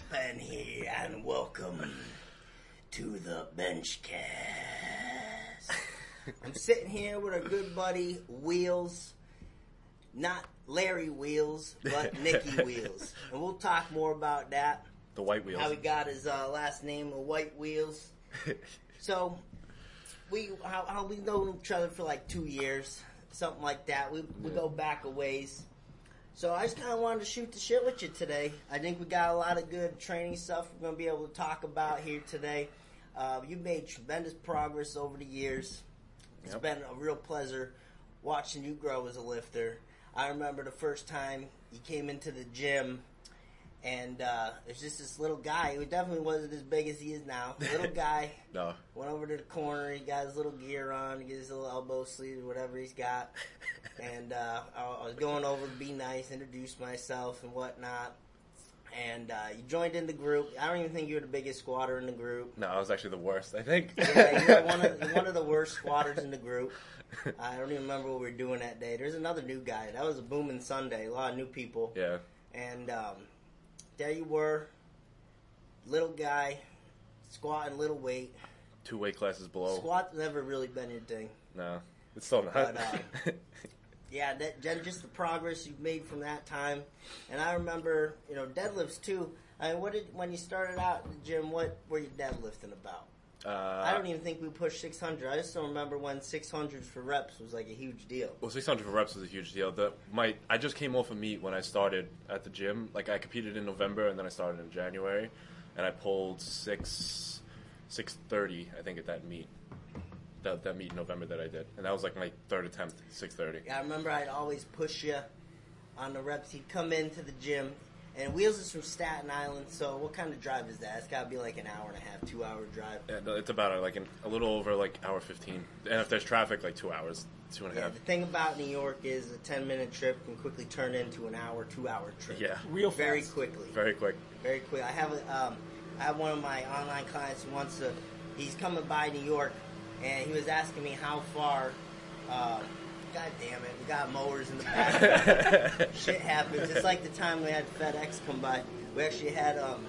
Here, and welcome to the Benchcast. I'm sitting here with our good buddy Wheels, not Larry Wheels, but Nicky Wheels, and we'll talk more about that. The white wheels. How he got his uh, last name of White Wheels. So we how, how we know each other for like two years, something like that. We we go back a ways. So I just kind of wanted to shoot the shit with you today. I think we got a lot of good training stuff we're going to be able to talk about here today. Uh, you've made tremendous progress over the years. It's Yep. been a real pleasure watching you grow as a lifter. I remember the first time you came into the gym, and uh, there's just this little guy who definitely wasn't as big as he is now. Little guy no. went over to the corner. He got his little gear on, he got his little elbow sleeve, whatever he's got. and uh, I, was going over to be nice, introduce myself and whatnot. And uh, you joined in the group. I don't even think you were the biggest squatter in the group. No, I was actually the worst, I think. Yeah, you're one of one of the worst squatters in the group. I don't even remember what we were doing that day. There's another new guy. That was a booming Sunday. A lot of new people. yeah. And um, there you were, little guy, squatting little weight. Two weight classes below. Squat's never really been your thing. No. It's still not. But, uh, Yeah, that just the progress you've made from that time, and I remember you know deadlifts too. I mean, what did when you started out in the gym? What were you deadlifting about? Uh, I don't even think we pushed 600. I just don't remember when 600 for reps was like a huge deal. Well, 600 for reps was a huge deal. The my I just came off a meet when I started at the gym. Like I competed in November and then I started in January, and I pulled six six thirty I think at that meet. That that meet in November that I did, and that was like my third attempt, six thirty. Yeah, I remember I'd always push you on the reps. He'd come into the gym, and Wheels is from Staten Island. So what kind of drive is that? It's got to be like an hour and a half, two hour drive. Yeah, no, it's about uh, like an, a little over like hour fifteen, and if there's traffic, like two hours, two and a Yeah, half. the thing about New York is a 10 minute trip can quickly turn into an hour, two hour trip. Yeah, Real Very fast. quickly. very quick. very quick. I have a, um, I have one of my online clients who wants to. He's coming by New York, and he was asking me how far. Uh, God damn it, we got mowers in the back. Shit happens. It's like the time we had FedEx come by. We actually had um,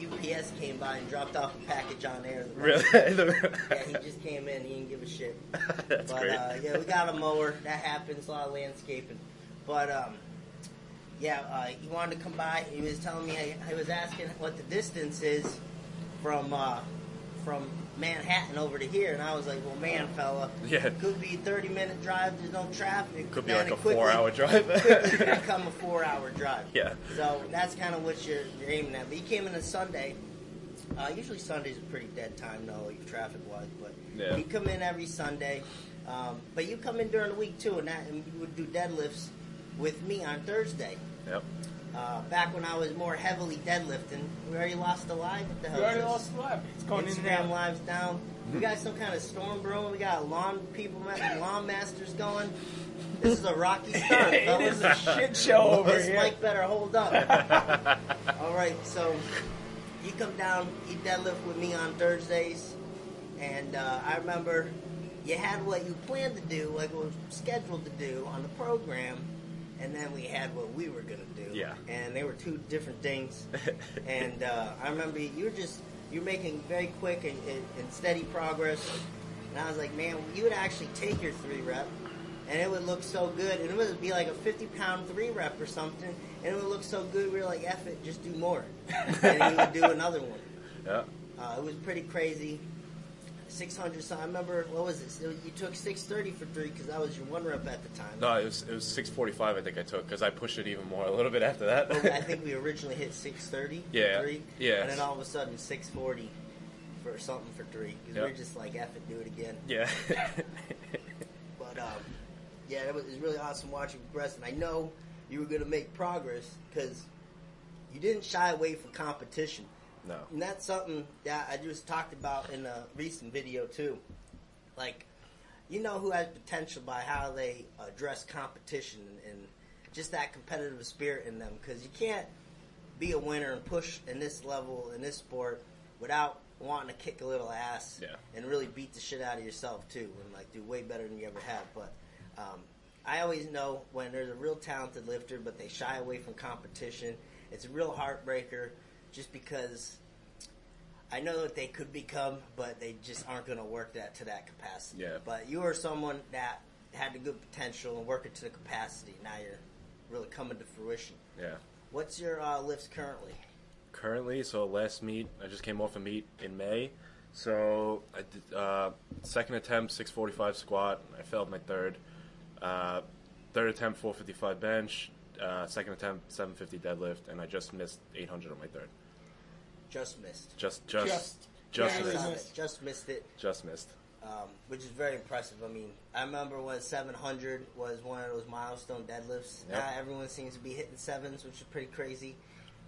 UPS came by and dropped off a package on air. Really? Yeah, he just came in. He didn't give a shit. That's but great. uh, yeah, we got a mower. That happens. A lot of landscaping. But um, yeah, uh, he wanted to come by. He was telling me. I was asking what the distance is from uh, from Manhattan over to here, and I was like, "Well, man, fella, Yeah. could be a thirty minute drive. There's no traffic. Could be like a quickly- four-hour drive. quickly become a four hour drive. Yeah. So that's kind of what you're, you're aiming at. But you came in on Sunday. Uh, usually Sunday's a pretty dead time, though, traffic wise. But Yeah. you come in every Sunday. Um, but you come in during the week too, and, that, and you would do deadlifts with me on Thursday. Yep. Uh, back when I was more heavily deadlifting, we already lost the live. What the hell We already this? lost the live. It's going in Instagram now. lives down. We got some kind of storm brewing. We got lawn people, lawn masters going. This is a rocky start. it fellas. is a shit show over here. this here. mic better hold up. All right, so you come down, you deadlift with me on Thursdays, and uh, I remember you had what you planned to do, like what was scheduled to do on the program, and then we had what we were gonna do. Yeah. And they were two different things. and uh, I remember you were just you were making very quick and, and, and steady progress. And I was like, man, you would actually take your three rep, and it would look so good, and it would be like a fifty pound three rep or something, and it would look so good. We were like, F it, just do more, and you would do another one. Yeah. Uh, it was pretty crazy. 600 so I remember what was this? It was- you took 630 for three because that was your one rep at the time. No, it was it was six forty five. I think I took because I pushed it even more a little bit after that. I think we originally hit 630 Yeah, for three. yeah. And then all of a sudden 640 for something for three. Because Yep. we're just like, F it, do it again. yeah. But um, yeah, it was, it was really awesome watching you progress. And I know you were going to make progress because you didn't shy away from competition. No. And that's something that I just talked about in a recent video too. Like, you know who has potential by how they address competition and, just that competitive spirit in them. Because you can't be a winner and push in this level in this sport without wanting to kick a little ass Yeah. and really beat the shit out of yourself too, and like do way better than you ever have. But um, I always know when there's a real talented lifter, but they shy away from competition. It's a real heartbreaker just because I know that they could become, but they just aren't going to work that to that capacity. Yeah. But you are someone that had the good potential and work it to the capacity. Now you're really coming to fruition. Yeah. What's your uh, lifts currently? Currently, so last meet, I just came off a meet in May. So I did uh, second attempt 645 squat. I failed my third. Uh, third attempt 455 bench. Uh, second attempt 750 deadlift, and I just missed 800 on my third. Just missed. Just, just, Just- just, barely missed. missed. Just missed it. Just missed. um, which is very impressive. I mean, I remember when 700 was one of those milestone deadlifts. Yep. Now everyone seems to be hitting sevens, which is pretty crazy.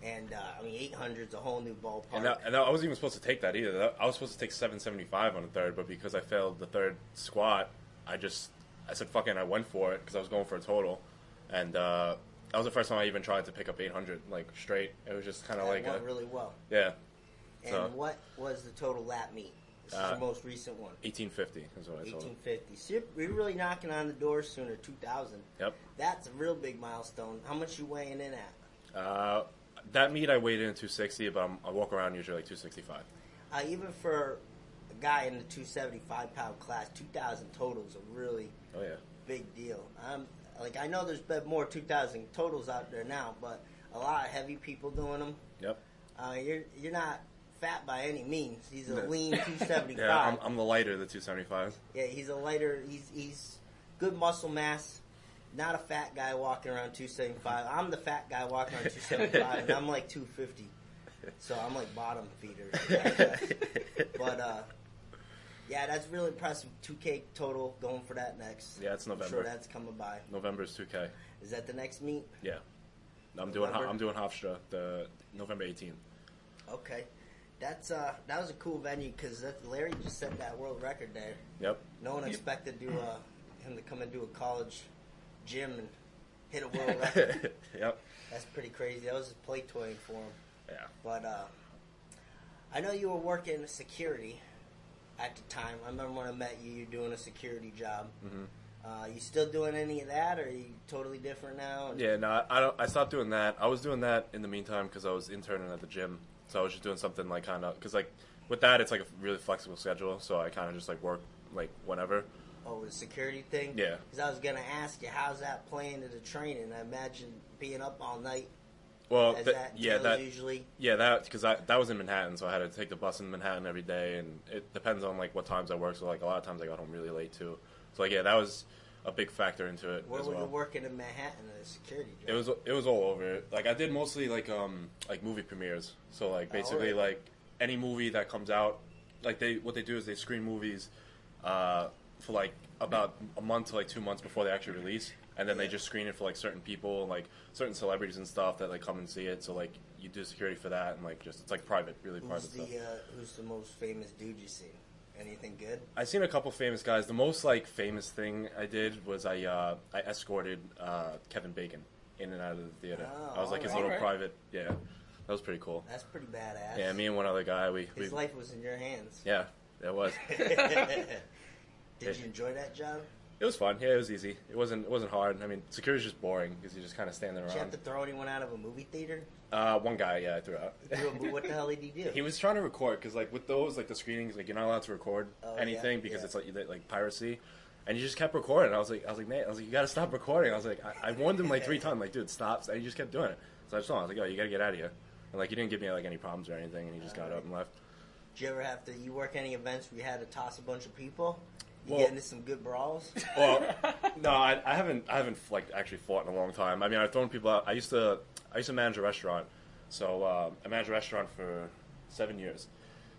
And uh, I mean, 800 is a whole new ballpark. And, that, and I wasn't even supposed to take that either. That- I was supposed to take 775 on the third, but because I failed the third squat, I just I said fuck it. and I went for it because I was going for a total, and uh, that was the first time I even tried to pick up 800 like straight. It was just kind of like went a, really well. yeah, And So- what was the total lap meet? This is Uh, the most recent one. 1850 is what I told him. 1850. So you're, really knocking on the door sooner. 2000. Yep. That's a real big milestone. How much you weighing in at? Uh, that meet I weighed in at 260, but I'm, I walk around usually like 265. Uh, even for a guy in the 275 pound class, 2000 total is a really Oh yeah. big deal. Um, like I know there's been more 2,000 totals out there now, but a lot of heavy people doing them. Yep. Uh, you're you're not fat by any means. He's a lean 275. Yeah, I'm, I'm the lighter of the 275. yeah, he's a lighter. He's he's good muscle mass. Not a fat guy walking around 275. I'm the fat guy walking around 275, and I'm like 250. So I'm like bottom feeder. but uh, yeah, that's really impressive. 2K total going for that next. Yeah, it's I'm November. sure that's coming by. November's 2K. Is that the next meet? Yeah. I'm doing November? I'm doing Hofstra the November 18th. Okay, that's uh that was a cool venue because Larry just set that world record there. Yep. No one expected to uh, him to come into a college gym and hit a world record. yep. That's pretty crazy. That was just play toying for him. Yeah. But uh, I know you were working security at the time. I remember when I met you, you're doing a security job. hmm Uh, you still doing any of that, or are you totally different now? Yeah, no, I, I don't. I stopped doing that. I was doing that in the meantime because I was interning at the gym, so I was just doing something like kind of because like with that it's like a really flexible schedule, so I kind of just like work like whenever. Oh, the security thing? Yeah. Because I was going to ask you, how's that playing into the training? I imagine being up all night, Well, as th- that yeah, that usually. yeah that because that was in Manhattan, so I had to take the bus in Manhattan every day, and it depends on like what times I work. So like a lot of times I got home really late too. So like yeah, that was a big factor into it Where as were well. you working in Manhattan at a security job? It was it was all over. It. Like I did mostly like um like movie premieres. So like Oh, basically like any movie that comes out, like they what they do is they screen movies uh for like about a month to like two months before they actually release, and then they just screen it for like certain people, and like certain celebrities and stuff that like come and see it. So like you do security for that, and like just it's like private, really Who's private the stuff. uh, Who's the most famous dude you seen? Anything good? I've seen a couple famous guys. The most like famous thing I did was I uh, I escorted uh, Kevin Bacon in and out of the theater. Oh, I was like his alright. little private. Yeah, that was pretty cool. That's pretty badass. Yeah, me and one other guy. We, we His life was in your hands. yeah, it was. Did you enjoy that job? It was fun. Yeah, it was easy. It wasn't it wasn't hard. I mean, security's just boring because you're just kind of standing Did you have to throw anyone out of a movie theater? Uh, one guy, yeah, I threw out. Threw what the hell did he do? He was trying to record because, like, with those, like the screenings, like you're not allowed to record Oh, anything yeah, because yeah. it's like like piracy, and he just kept recording. I was like, I was like, man, I was like, you gotta stop recording. I was like, I, I warned him like three times, like, dude, stop, and he just kept doing it. So I just told him, I was like, oh, you gotta get out of here. And like, he didn't give me like any problems or anything, and he just got up and left. Did you ever have to? You work any events where you had to toss a bunch of people? You Well- get into some good brawls? Well, no, I, I haven't. I haven't like actually fought in a long time. I mean, I've thrown people out. I used to. I used to manage a restaurant, so uh, I managed a restaurant for seven years.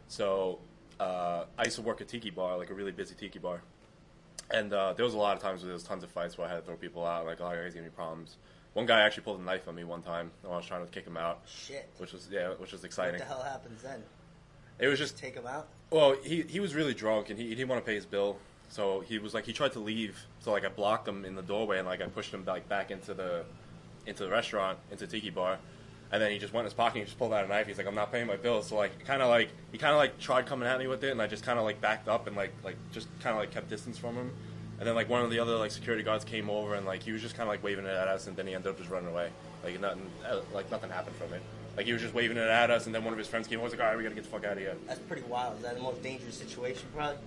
So uh, I used to work at a tiki bar, like a really busy tiki bar, and uh, there was a lot of times where there was tons of fights where I had to throw people out. Like, oh, guys give me problems. One guy actually pulled a knife on me one time when I was trying to kick him out, Shit. which was yeah, which was exciting. What the hell happens then? It was just Take him out? well, he he was really drunk and he, he didn't want to pay his bill, so he was like he tried to leave. So like I blocked him in the doorway and like I pushed him like back into the into the restaurant into Tiki Bar, and then he just went in his pocket and he just pulled out a knife. He's like I'm not paying my bill. So like kind of like he kind of like tried coming at me with it, and I just kind of like backed up and like like just kind of like kept distance from him. And then like one of the other like security guards came over and like he was just kind of like waving it at us, and then he ended up just running away. Like nothing uh, like nothing happened from it. Like he was just waving it at us, and then one of his friends came. I was like, all right, we gotta get the fuck out of here. That's pretty wild. Is that the most dangerous situation, probably?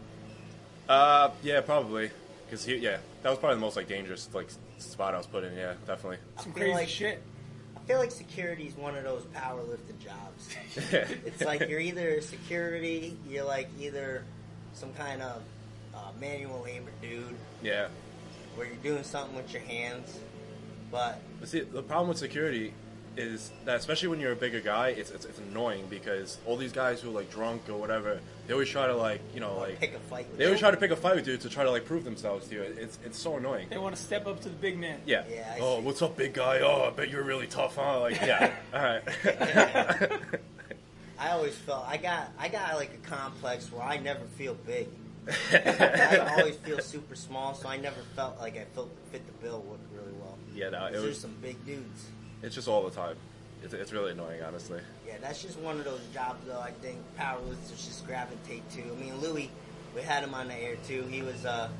Uh, yeah, probably. Cause he, yeah, that was probably the most like dangerous like spot I was put in. Yeah, definitely. Some crazy like- shit. I feel like security is one of those powerlifting jobs. It's like you're either security, you're like either some kind of uh, manual labor dude, yeah. where you're doing something with your hands. But But see, the problem with security is that especially when you're a bigger guy, it's, it's it's annoying because all these guys who are like drunk or whatever, they always try to like you know like pick a fight. With they always them. try to pick a fight with you to try to like prove themselves to you. It's it's so annoying. They want to step up to the big man. Yeah. Yeah, I oh, see. what's up, big guy? Oh, I bet you're really tough, huh? Like, yeah. All right. I always felt I got I got like a complex where I never feel big. I always feel super small, so I never felt like I felt fit the bill really well. yeah, no, it There's was. some big dudes. It's just all the time. It's, it's really annoying, honestly. Yeah, that's just one of those jobs though. I think powerlifters just gravitate to. I mean, Louis, we had him on the air too. He was a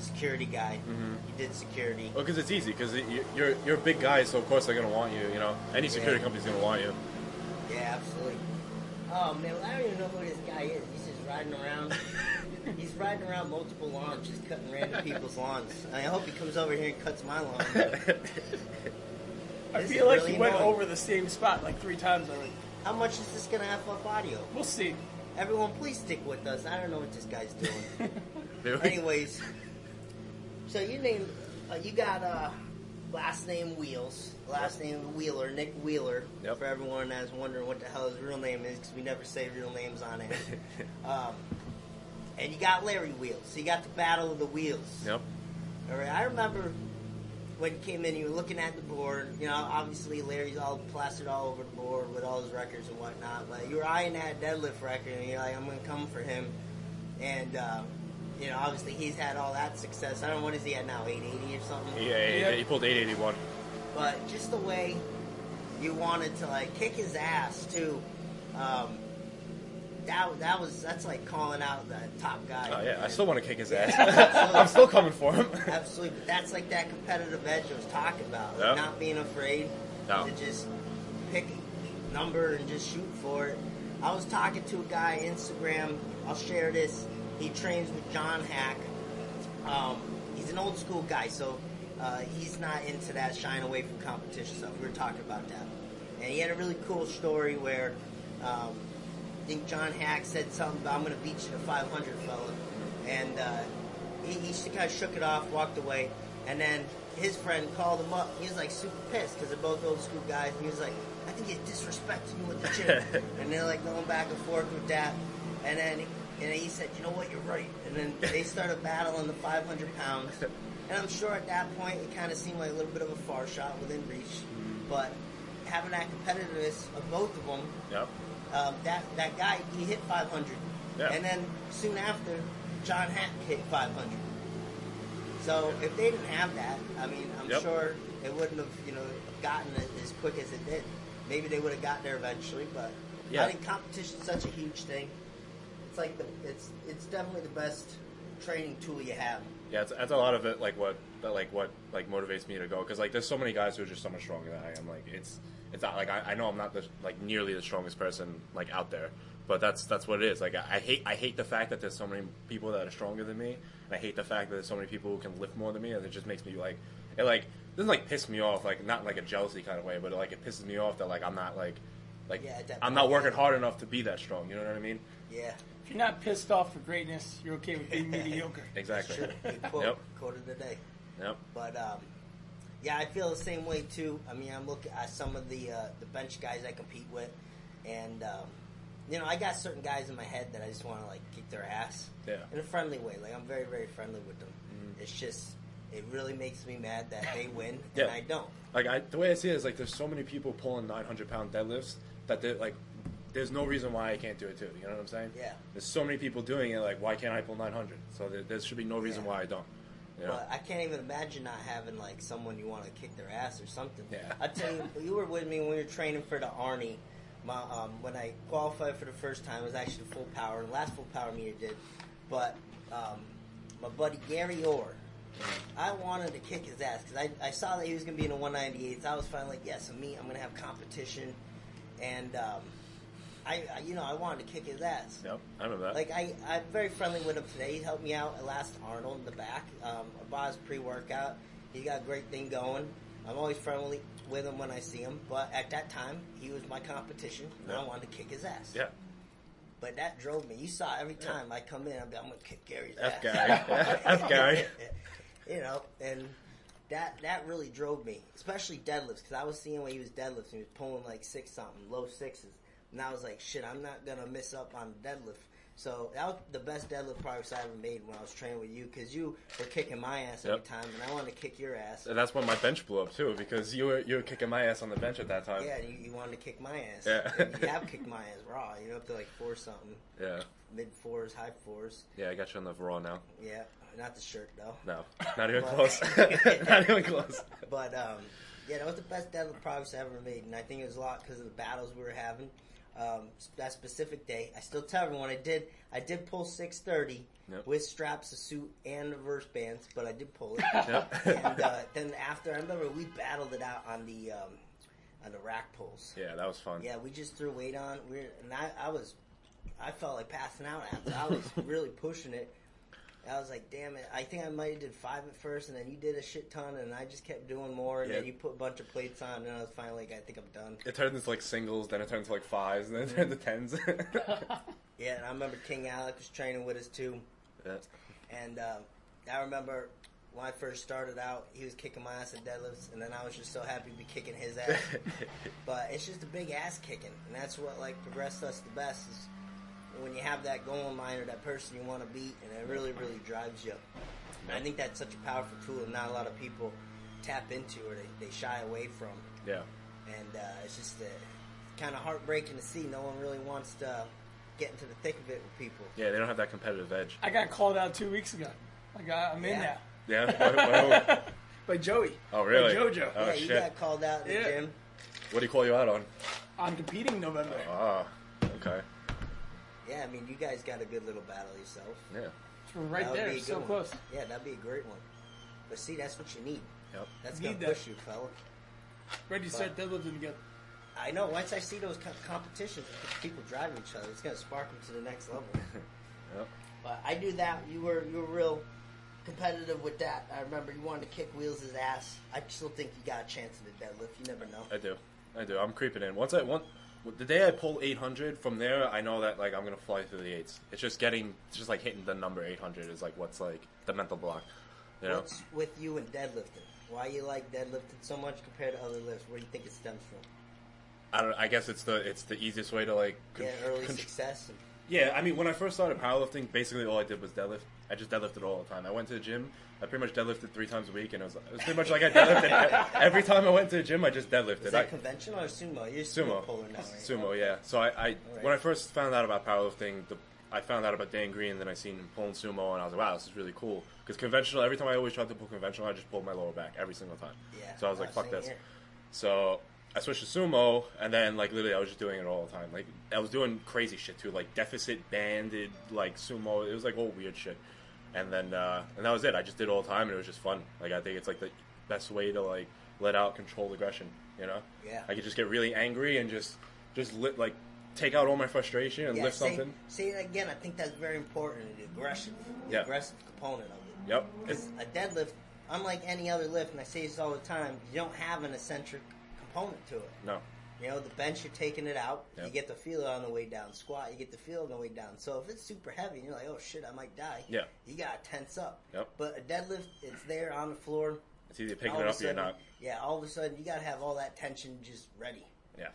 security guy. Mm-hmm. He did security. Well, because it's easy. Because you're you're a big guy, so of course they're gonna want you. You know, any security Yeah. company's gonna want you. Yeah, absolutely. Oh man, I don't even know who this guy is. He's just riding around. He's riding around multiple lawns, just cutting random people's lawns. I hope he comes over here and cuts my lawn. I This feel like really he went annoying. over the same spot like three times already. How much is this gonna have up audio? We'll see. Everyone, please stick with us. I don't know what this guy's doing. Anyways, so you named, uh, you got uh, last name Wheels, last name Wheeler, Nick Wheeler. Yep. For everyone that's wondering what the hell his real name is, because we never say real names on it. um, and you got Larry Wheels. So you got the Battle of the Wheels. Yep. All right. I remember when you came in, you were looking at the board. You know, obviously Larry's all plastered all over the board with all his records and whatnot. But you were eyeing that deadlift record, and you're like, I'm going to come for him. And uh, you know, obviously he's had all that success. I don't know what is he at now, 880 or something. Yeah, yeah, yeah, he pulled 881. But just the way you wanted to like kick his ass too. Um, that that was that's like calling out the top guy. Oh yeah, I still want to kick his ass. I'm still coming for him. Absolutely, but that's like that competitive edge I was talking about. Like Yeah. Not being afraid No. to just pick a number and just shoot for it. I was talking to a guy on Instagram. I'll share this. He trains with John Haack. Um, he's an old school guy, so uh, he's not into that shying away from competition stuff. We were talking about that, and he had a really cool story where um, think John Haack said something about I'm going to beat you to 500, fella, and uh, he, he just kind of shook it off, walked away, and then his friend called him up. He was like super pissed because they're both old school guys, and he was like, "I think you're disrespecting me with the gym," and they're like going back and forth with that, and then. And he said, "You know what? You're right." And then they started battling the 500 pounds. And I'm sure at that point it kind of seemed like a little bit of a far shot within reach. But having that competitiveness of both of them, Yep. Um, that that guy he hit 500, Yeah. and then soon after, John Haack hit 500. So if they didn't have that, I mean, I'm Yep. sure it wouldn't have you know gotten it as quick as it did. Maybe they would have got there eventually, but Yeah. I think competition's such a huge thing. It's like the it's it's definitely the best training tool you have. Yeah, it's, that's a lot of it. Like what, that, like what, like motivates me to go because like there's so many guys who are just so much stronger than I am. Like it's, it's not like I, I know I'm not the like nearly the strongest person like out there, but that's that's what it is. Like I, I hate I hate the fact that there's so many people that are stronger than me, and I hate the fact that there's so many people who can lift more than me, and it just makes me like it like doesn't like piss me off like not in, like a jealousy kind of way, but like it pisses me off that like I'm not like like Yeah. I'm not working hard enough to be that strong. You know what I mean? Yeah, If you're not pissed off for greatness, you're okay with being mediocre. Exactly. sure. Good quote. Yep. Quote of the day. Yep. But um, yeah, I feel the same way too. I mean, I'm looking at some of the uh, the bench guys I compete with, and um, you know, I got certain guys in my head that I just want to like kick their ass Yeah. in a friendly way. Like I'm very very friendly with them. It's just it really makes me mad that they win and Yeah. I don't. Like I, the way I see it is like there's so many people pulling 900 pound deadlifts that they're like, there's no reason why I can't do it too. You know what I'm saying? Yeah. There's so many people doing it. Like, why can't I pull 900? So there, there should be no reason Yeah. why I don't. You know? But I can't even imagine not having like someone you want to kick their ass or something. Yeah. I tell you, you were with me when we were training for the Arnie. My um, when I qualified for the first time, it was actually full power. The last full power meet I did, but um, my buddy Gary Orr, I wanted to kick his ass because I, I saw that he was going to be in the 198s. I was finally like, yes, me, I'm going to have competition. and um, I, I, you know, I wanted to kick his ass. Yep, I remember that. Like I, I'm very friendly with him today. He helped me out at last Arnold in the back. Um, I bought his pre-workout. He got a great thing going. I'm always friendly with him when I see him, but at that time he was my competition, and I wanted to kick his ass. yeah, But that drove me. You saw every time I come in, I'm, I'm gonna kick Gary's F ass. Gary. F Gary. you know, and that that really drove me, especially deadlifts, because I was seeing when he was deadlifting, he was pulling like six something, low sixes, and I was like, shit, I'm not gonna miss up on deadlift. So that was the best deadlift progress I ever made when I was training with you, because you were kicking my ass every Yep. time, and I wanted to kick your ass. And that's when my bench blew up too, because you were you were kicking my ass on the bench at that time. Yeah, you, you wanted to kick my ass. Yeah. You have kicked my ass raw. You're up to like four something, yeah, mid fours, high fours. yeah. I got you on the raw now. Yeah, not the shirt though. No, not even But- close. not even close. But um, yeah, that was the best deadlift progress I ever made, and I think it was a lot because of the battles we were having. Um, that specific day, I still tell everyone I did. I did pull six thirty Yep. with straps, a suit, and reverse bands, but I did pull it. Yep. and uh, then after, I remember we battled it out on the um, on the rack pulls. Yeah, that was fun. Yeah, we just threw weight on. We were, and I, I was, I felt like passing out after. I was really pushing it. I was like, damn it. I think I might have did five at first, and then you did a shit ton, and I just kept doing more, and then you put a bunch of plates on, and I was finally like, I think I'm done. It turned into like singles, then it turned to like fives, and then it turned to tens. Yeah, and I remember King Alec was training with us too, yeah. and um, I remember when I first started out, he was kicking my ass at deadlifts, and then I was just so happy to be kicking his ass. But it's just a big ass kicking, and that's what like progressed us the best is when you have that goal in mind or that person you want to beat, and it really, really drives you. And I think that's such a powerful tool, and not a lot of people tap into or they, they shy away from. yeah. And uh, it's just uh, kind of heartbreaking to see. No one really wants to get into the thick of it with people. Yeah, they don't have that competitive edge. I got called out two weeks ago. I got, I'm in Yeah. now. Yeah. What, what- By Joey. oh, really? By JoJo. Oh, yeah, you shit. got called out in the Yeah. gym. What do you call you out on? I'm competing November. Ah, okay. Yeah, I mean, you guys got a good little battle yourself. Yeah. We're right That would there, be a so good one. close. Yeah, that'd be a great one. But see, that's what you need. Yep. That's gonna that. push you, fella. Ready to start deadlifting again. I know. Once I see those co- competitions, with people driving each other, it's gonna spark them to the next level. Yep. but I do that. You were you were real competitive with that. I remember you wanted to kick Wheels' ass. I still think you got a chance in the deadlift. You never know. I do. I do. I'm creeping in. Once I want the day I pull 800 from there, I know that like I'm gonna fly through the eights. It's just getting, it's just like hitting the number 800 is like what's like the mental block. You know. What's with you and deadlifting? Why you like deadlifting so much compared to other lifts? Where do you think it stems from? I don't. I guess it's the it's the easiest way to like. con- Yeah, early con- success. And, Yeah, I mean, when I first started powerlifting, basically all I did was deadlift. I just deadlifted all the time. I went to the gym. I pretty much deadlifted three times a week, and it was, it was pretty much like I deadlifted every time I went to the gym. I just deadlifted. is I, that conventional or sumo? You're sumo, sumo now, right? sumo, yeah. So I, I when I first found out about powerlifting, the, I found out about Dan Green, and then I seen him pulling sumo, and I was like, wow, this is really cool. Because conventional, every time I always tried to pull conventional, I just pulled my lower back every single time. Yeah. So I was like, uh, fuck this. here. So I switched to sumo, and then like literally, I was just doing it all the time. Like I was doing crazy shit too, like deficit banded, like sumo. It was like all weird shit. And then uh, and that was it. I just did it all the time, and it was just fun. Like I think it's like the best way to like let out controlled aggression. You know? Yeah. I could just get really angry and just just lit like take out all my frustration and Yeah, lift say, something. it again. I think that's very important. The aggression, the Yeah. aggressive component of it. Yep. It's, Because a deadlift, unlike any other lift, and I say this all the time, you don't have an eccentric component to it. no. You know, the bench, you're taking it out. You get to feel it on the way down. Squat, you get to feel it on the way down. So if it's super heavy and you're like, oh shit, I might die. Yeah. You gotta tense up. Yep. But a deadlift, it's there on the floor. It's either picking it up or not. Yeah, all of a sudden you gotta have all that tension just ready. Yeah.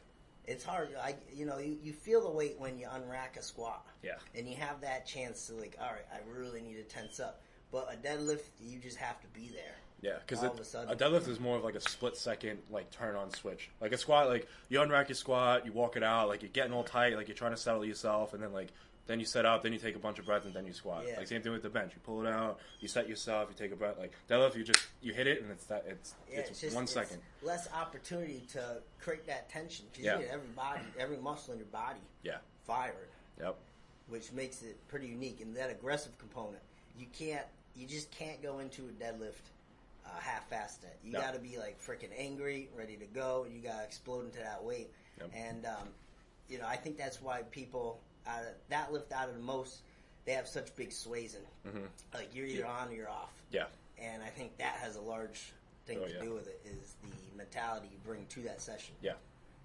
It's hard. I, you know, you, you feel the weight when you unrack a squat. Yeah. And you have that chance to like, all right, I really need to tense up. But a deadlift, you just have to be there. Yeah, because a deadlift is more of like a split second like turn on switch. Like a squat, like you unrack your squat, you walk it out, like you're getting all tight, like you're trying to settle yourself, and then like then you set up, then you take a bunch of breaths, and then you squat. Yeah. Like same thing with the bench, you pull it out, you set yourself, you take a breath. Like deadlift, you just you hit it, and it's that it's Yeah, it's, it's, just one it's second. less opportunity to create that tension because Yeah. you get every body, every muscle in your body Yeah. fired, Yep. which makes it pretty unique. And that aggressive component, you can't, you just can't go into a deadlift uh, half-assed it. You No. got to be like freaking angry, ready to go. You got to explode into that weight. Yep. And um, you know, I think that's why people out of that lift out of the most, they have such big sways in. Mm-hmm. Like you're either on or you're off, Yeah. and I think that has a large thing Oh, to yeah. do with it is the mentality you bring to that session. Yeah.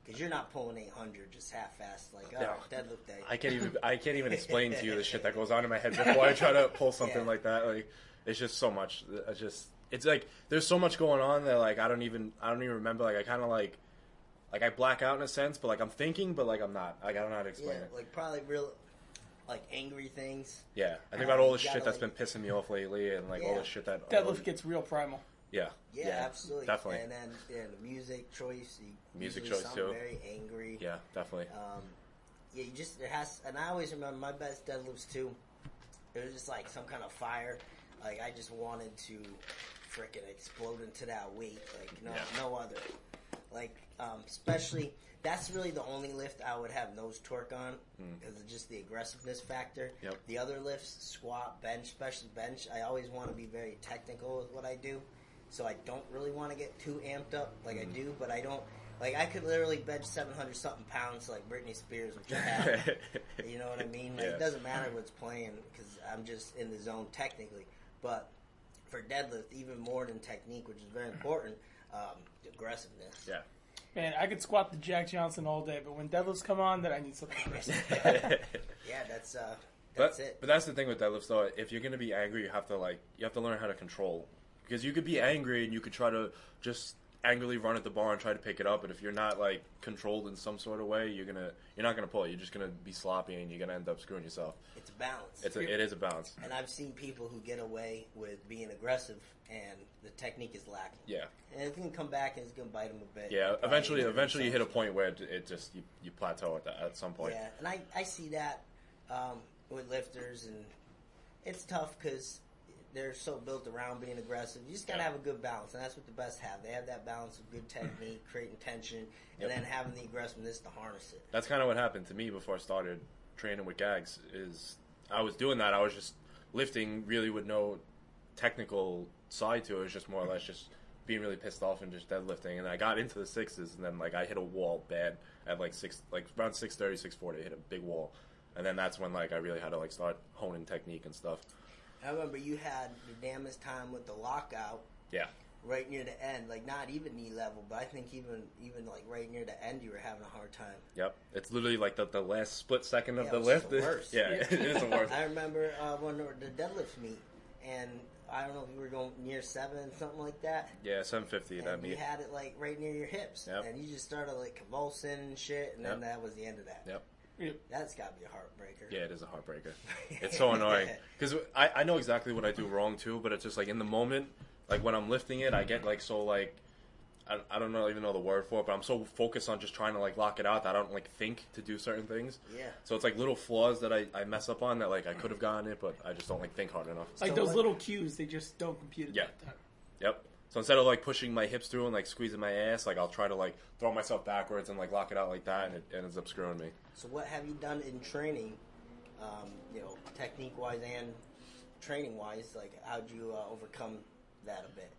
Because you're not pulling 800 just half-assed like oh No. deadlift day. I can't even I can't even explain to you the shit that goes on in my head before I try to pull something Yeah. like that. Like it's just so much. It's just it's like there's so much going on that like I don't even I don't even remember. Like I kind of like like I black out in a sense, but like I'm thinking, but like I'm not. Like I don't know how to yeah, explain it. like probably real like angry things. Yeah, I think Uh, about all you the gotta, shit that's been pissing me off lately, and like all Yeah. the shit that Deadlift gets real primal. Yeah, Yeah, absolutely. definitely. And then yeah, the music choice. You, Music usually choice, sound too. Very angry. Yeah, definitely. Um, yeah, you just there has, and I always remember my best deadlifts too. It was just like some kind of fire. Like I just wanted to frickin' explode into that weight. Like no, Yeah. no other. Like um, especially that's really the only lift I would have Nose Tork on because of just the aggressiveness factor. Hmm. Yep. The other lifts, squat, bench, especially bench, I always want to be very technical with what I do. So I don't really want to get too amped up like I Hmm. do, but I don't like I could literally bench seven hundred something pounds like Britney Spears, which I have. you know what I mean? Like, Yeah. It doesn't matter what's playing because I'm just in the zone technically. But for deadlift, even more than technique, which is very important, um, aggressiveness. yeah. Man, I could squat the Jack Johnson all day, but when deadlifts come on, then I need something aggressive. Yeah, that's uh, But, that's it. but that's the thing with deadlifts, though. If you're gonna be angry, you have to like you have to learn how to control because you could be angry and you could try to just angrily run at the bar and try to pick it up. But if you're not like controlled in some sort of way, you're gonna you're not gonna pull it. You're just gonna be sloppy and you're gonna end up screwing yourself. it's a balance. It's a, it is a balance. and I've seen people who get away with being aggressive, and the technique is lacking. Yeah, And it's gonna come back, and it's gonna bite them a bit. yeah. Eventually, eventually you hit a point where it, it just you, you plateau at that at some point. Yeah, and I, I see that um, with lifters, and it's tough because they're so built around being aggressive. You just gotta have a good balance, and that's what the best have. They have that balance of good technique, creating tension, and Yep. then having the aggressiveness to harness it. That's kind of what happened to me before I started training with gags. Is I was doing that. I was just lifting really with no technical side to it. It was just more or less just being really pissed off and just deadlifting. And I got into the sixes, and then like I hit a wall bad at like six, like around 630, 640. I hit a big wall, and then that's when like I really had to like start honing technique and stuff. I remember you had the damnest time with the lockout Yeah, right near the end, like not even knee level, but I think even even like right near the end, you were having a hard time. yep. It's literally like the, the last split second of Yeah, the lift. the worst. yeah, Yeah. it is the worst. I remember uh, when the deadlift meet, and I don't know if you were going near seven, something like that. Yeah, 750 that and you had it like right near your hips, Yep. and you just started like convulsing and shit, and then Yep. that was the end of that. Yep. Yeah. That's got to be a heartbreaker. Yeah, it is a heartbreaker. It's so annoying because I, I know exactly what I do wrong too, but it's just like in the moment, like when I'm lifting it, I get like so like I, I don't know even know the word for it, but I'm so focused on just trying to like lock it out that I don't like think to do certain things. Yeah. So it's like little flaws that I, I mess up on that like I could have gotten it, but I just don't like think hard enough. Like So those what- little cues, they just don't compute at Yeah. that time. Yep. So instead of like pushing my hips through and like squeezing my ass, like I'll try to like throw myself backwards and like lock it out like that, and it ends up screwing me. So what have you done in training, um, you know, technique wise and training wise? Like, how'd you uh, overcome that a bit?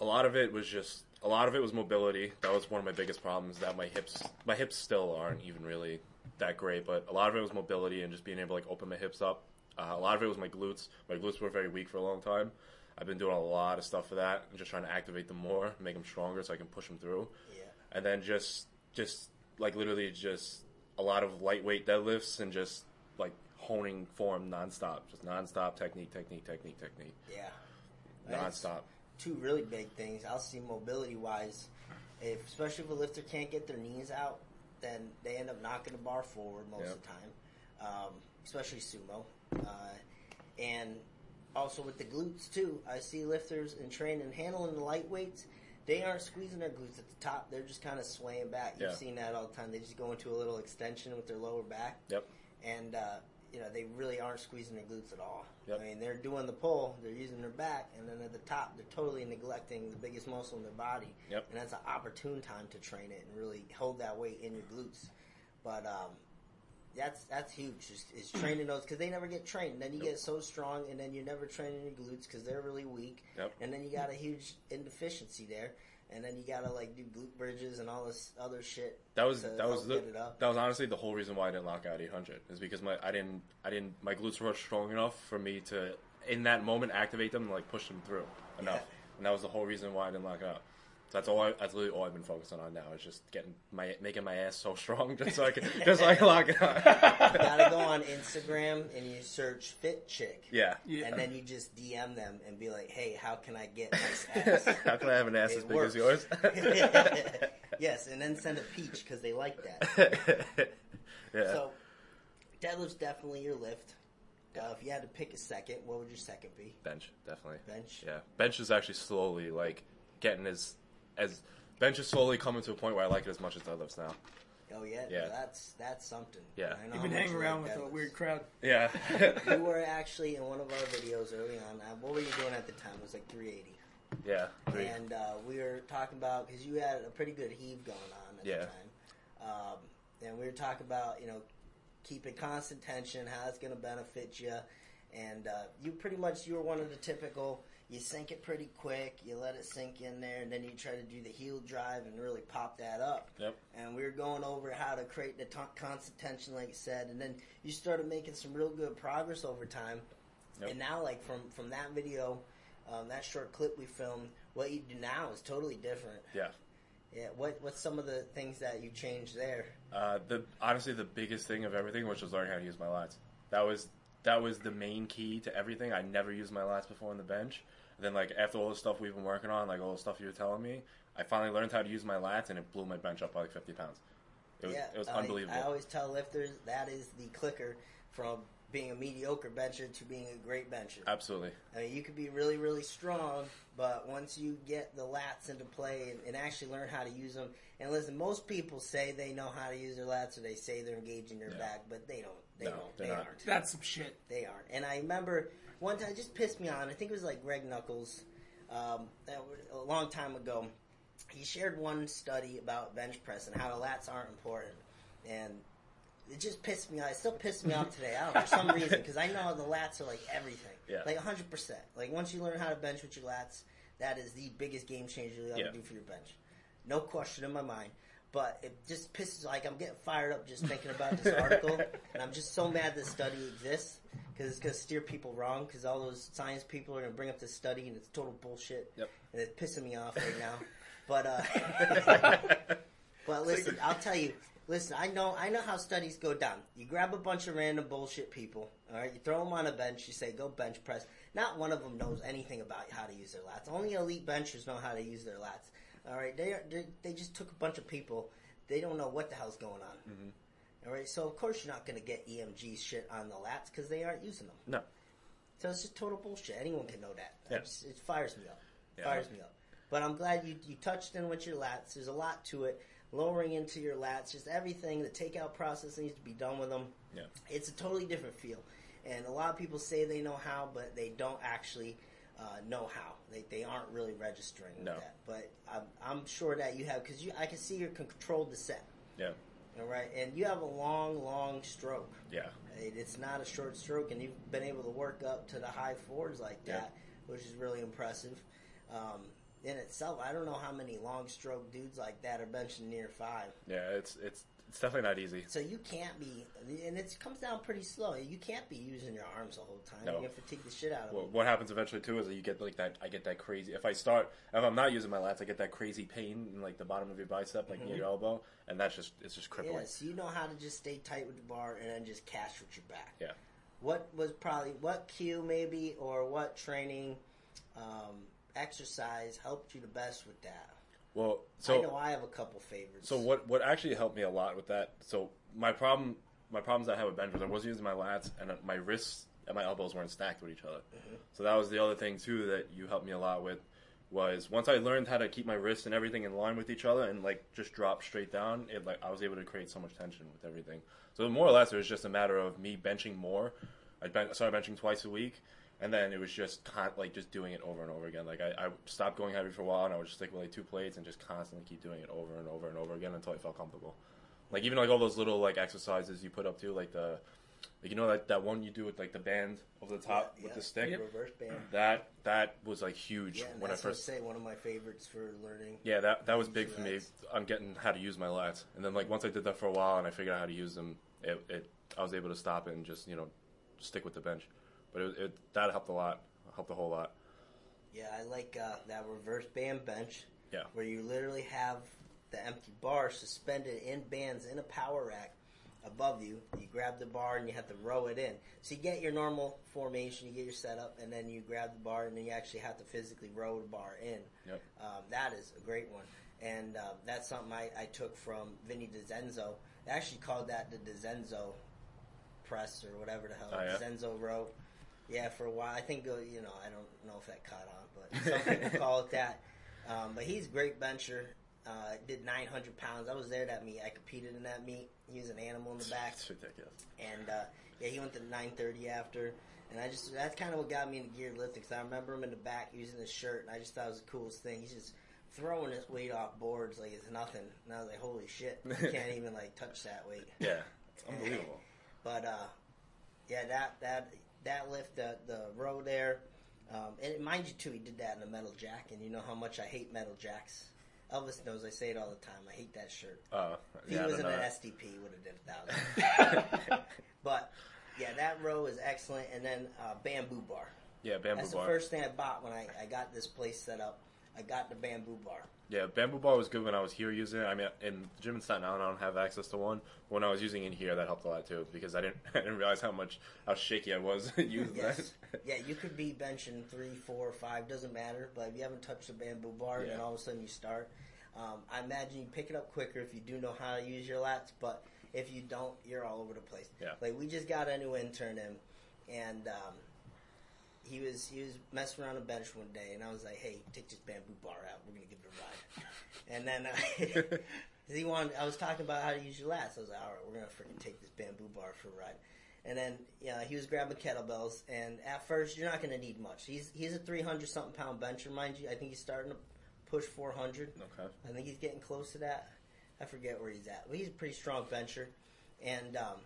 a lot of it was just a lot of it was mobility. That was one of my biggest problems. That my hips, my hips still aren't even really that great, but a lot of it was mobility and just being able to like open my hips up. Uh, a lot of it was my glutes. My glutes were very weak for a long time. I've been doing a lot of stuff for that and just trying to activate them more, make them stronger so I can push them through. Yeah. And then just, just like literally just a lot of lightweight deadlifts and just like honing form nonstop, just nonstop technique, technique, technique, technique, Yeah. That's nonstop. Two really big things. I'll see mobility wise, if especially if a lifter can't get their knees out, then they end up knocking the bar forward most Yep. of the time, um, especially sumo. Uh, and also with the glutes too, I see lifters and training handling the lightweights. They aren't squeezing their glutes at the top; they're just kind of swaying back. You've Yeah. seen that all the time. They just go into a little extension with their lower back Yep. and uh, you know they really aren't squeezing their glutes at all. Yep. I mean, they're doing the pull, they're using their back, and then at the top, they're totally neglecting the biggest muscle in their body. Yep. And that's an opportune time to train it and really hold that weight in your glutes. But um, that's that's huge. Is, is training those because they never get trained. Then you get so strong, and then you're never training your glutes because they're really weak. Yep. And then you got a huge inefficiency there. and then you gotta like do glute bridges and all this other shit. That was that was the, get it up. that was honestly the whole reason why I didn't lock out 800 is because my I didn't I didn't my glutes were strong enough for me to in that moment activate them and like push them through enough, Yeah. and that was the whole reason why I didn't lock out. So that's all. I, that's literally all I've been focusing on now is just getting my making my ass so strong just so I can just so I lock it out. You gotta go on Instagram and you search fit chick. yeah. Yeah. And then you just DM them and be like, "Hey, how can I get nice ass?" How can I have an ass It as big works. as yours? yes, and then send a peach because they like that. yeah. So, deadlift's definitely your lift. Uh, if you had to pick a second, what would your second be? bench, definitely. Bench. Yeah, bench is actually slowly like getting as as bench is slowly coming to a point where I like it as much as deadlifts now. Oh yeah, Yeah. that's that's something. Yeah. I know You've been hanging you around like with a weird crowd. Yeah. You were actually in one of our videos early on. Uh, what were you doing at the time? It was like 380. yeah. Three. And uh, we were talking about because you had a pretty good heave going on at Yeah. the time, um, and we were talking about you know keeping constant tension, how it's going to benefit you, and uh, you pretty much you were one of the typical. You sink it pretty quick, you let it sink in there, and then you try to do the heel drive and really pop that up. Yep. And we were going over how to create the t- constant tension, like you said, and then you started making some real good progress over time. Yep. And now, like from from that video, um, that short clip we filmed, what you do now is totally different. Yeah. Yeah. What what's some of the things that you changed there? Uh, the honestly the biggest thing of everything which was learning how to use my lats. That was that was the main key to everything. I never used my lats before on the bench. And then like after all the stuff we've been working on, like all the stuff you were telling me, I finally learned how to use my lats, and it blew my bench up by like fifty pounds. It was yeah, it was I- unbelievable. I always tell lifters that is the clicker from being a mediocre bencher to being a great bencher. Absolutely. I mean, you could be really, really strong, but once you get the lats into play and, and actually learn how to use them, and listen, most people say they know how to use their lats or they say they're engaging their Yeah. back, but they don't. They No, don't. they're They not. aren't. That's some shit. They aren't. And I remember one time, it just pissed me on. I think it was like Greg Nuckols, um, a long time ago. He shared one study about bench press and how the lats aren't important, and it just pissed me off. It still pissed me off today. I don't know, for some reason because I know the lats are like everything, Yeah. like hundred percent. Like once you learn how to bench with your lats, that is the biggest game changer you'll ever Yeah. do for your bench. No question in my mind. But it just pisses like I'm getting fired up just thinking about this article, and I'm just so mad this study exists because it's going to steer people wrong. Because all those science people are going to bring up this study, and it's total bullshit. Yep. And it's pissing me off right now. But uh, but listen, I'll tell you. Listen, I know I know how studies go down. You grab a bunch of random bullshit people, all right? You throw them on a bench. You say, "Go bench press." Not one of them knows anything about how to use their lats. Only elite benchers know how to use their lats. All right, they are, they, they just took a bunch of people. They don't know what the hell's going on. Mm-hmm. All right, so of course you're not going to get EMG shit on the lats because they aren't using them. No. So it's just total bullshit. Anyone can know that. Yeah. It fires me up. Yeah. Fires me up. But I'm glad you you touched in with your lats. There's a lot to it. Lowering into your lats, just everything. The takeout process needs to be done with them. Yeah. It's a totally different feel. And a lot of people say they know how, but they don't actually uh, know how. They, they aren't really registering with No. that. But I'm, I'm sure that you have, because you, I can see you're controlled the set. Yeah. All right, and you have a long, long stroke. Yeah. It- It's not a short stroke, and you've been able to work up to the high fours like Yeah. that, which is really impressive. Um, in itself, I don't know how many long stroke dudes like that are benching near five. Yeah. It's it's it's definitely not easy. So you can't be, and it comes down pretty slow. You can't be using your arms the whole time. No. You're gonna take the shit out of Well, them. what happens eventually too is that you get like that. I get that crazy. If I start, if I'm not using my lats, I get that crazy pain in like the bottom of your bicep, like near your elbow, and that's just it's just crippling. So you know how to just stay tight with the bar and then just cash with your back. Yeah. What was probably what cue maybe or what training um, exercise helped you the best with that? Well, so I know I have a couple favorites. So what what actually helped me a lot with that? So my problem my problems I had with bench was I wasn't using my lats and my wrists and my elbows weren't stacked with each other. Mm-hmm. So that was the other thing too that you helped me a lot with was once I learned how to keep my wrists and everything in line with each other and like just drop straight down, it like I was able to create so much tension with everything. So more or less it was just a matter of me benching more. I ben- started benching twice a week. And then it was just con- like just doing it over and over again. Like I, I stopped going heavy for a while, and I would just stick with like two plates and just constantly keep doing it over and over and over again until I felt comfortable. Like even like all those little like exercises you put up to, like the Like, you know that that one you do with like the band over the top Yeah, with yeah. the stick. Yep. Reverse band. That that was like huge Yeah, and when I that's I first. say one of my favorites for learning. Yeah, that that was big your for me lats. on getting how to use my lats. And then like once I did that for a while and I figured out how to use them, it, it I was able to stop it and just you know stick with the bench. But it, it that helped a lot, helped a whole lot. Yeah, I like uh, that reverse band bench. Yeah. Where you literally have the empty bar suspended in bands in a power rack above you. You grab the bar and you have to row it in. So you get your normal formation, you get your setup, and then you grab the bar and then you actually have to physically row the bar in. Yep. Um, that is a great one. And uh, that's something I, I took from Vinny Dizenzo. They actually called that the Dizenzo press or whatever the hell. Oh, yeah? Dizenzo row. Yeah, for a while. I think, uh, you know, I don't know if that caught on, but some people call it that. Um, but he's a great bencher. Uh, did 900 pounds. I was there that meet. I competed in that meet. He was an animal in the back. It's ridiculous. And uh, yeah, he went to 930 after. And I just, that's kind of what got me into geared lifting. Because I remember him in the back using his shirt, and I just thought it was the coolest thing. He's just throwing his weight off boards like it's nothing. And I was like, holy shit. You can't even like touch that weight. Yeah, it's unbelievable. But uh, yeah, that that that lift, the the row there, um, and mind you too, he did that in a metal jack, and you know how much I hate metal jacks. Elvis knows I say it all the time. I hate that shirt. Uh, If he yeah, I was in an. SDP, he would have did a thousand. but yeah, that row is excellent, and then uh, bamboo bar. Yeah, bamboo That's bar. the first thing I bought when I, I got this place set up. I got the bamboo bar. Yeah, bamboo bar was good when I was here using it. I mean, in the gym in Staten Island, I don't have access to one. When I was using it here, that helped a lot too because I didn't I didn't realize how much how shaky I was using Yes. that. yeah, you could be benching three, four, five, doesn't matter. But if you haven't touched a bamboo bar and then all of a sudden you start, um, I imagine you pick it up quicker if you do know how to use your lats. But if you don't, you're all over the place. Yeah. Like we just got a new intern in, and um, he was he was messing around a bench one day, and I was like, "Hey, take this bamboo bar out. We're gonna give it a ride." and then uh, he wanted. I was talking about how to use your lats. I was like, "All right, we're gonna freaking take this bamboo bar for a ride." And then yeah, he was grabbing kettlebells, and at first you're not gonna need much. He's he's a 300 something pound bencher, mind you. I think he's starting to push 400. Okay. I think he's getting close to that. I forget where he's at, but he's a pretty strong bencher. And um,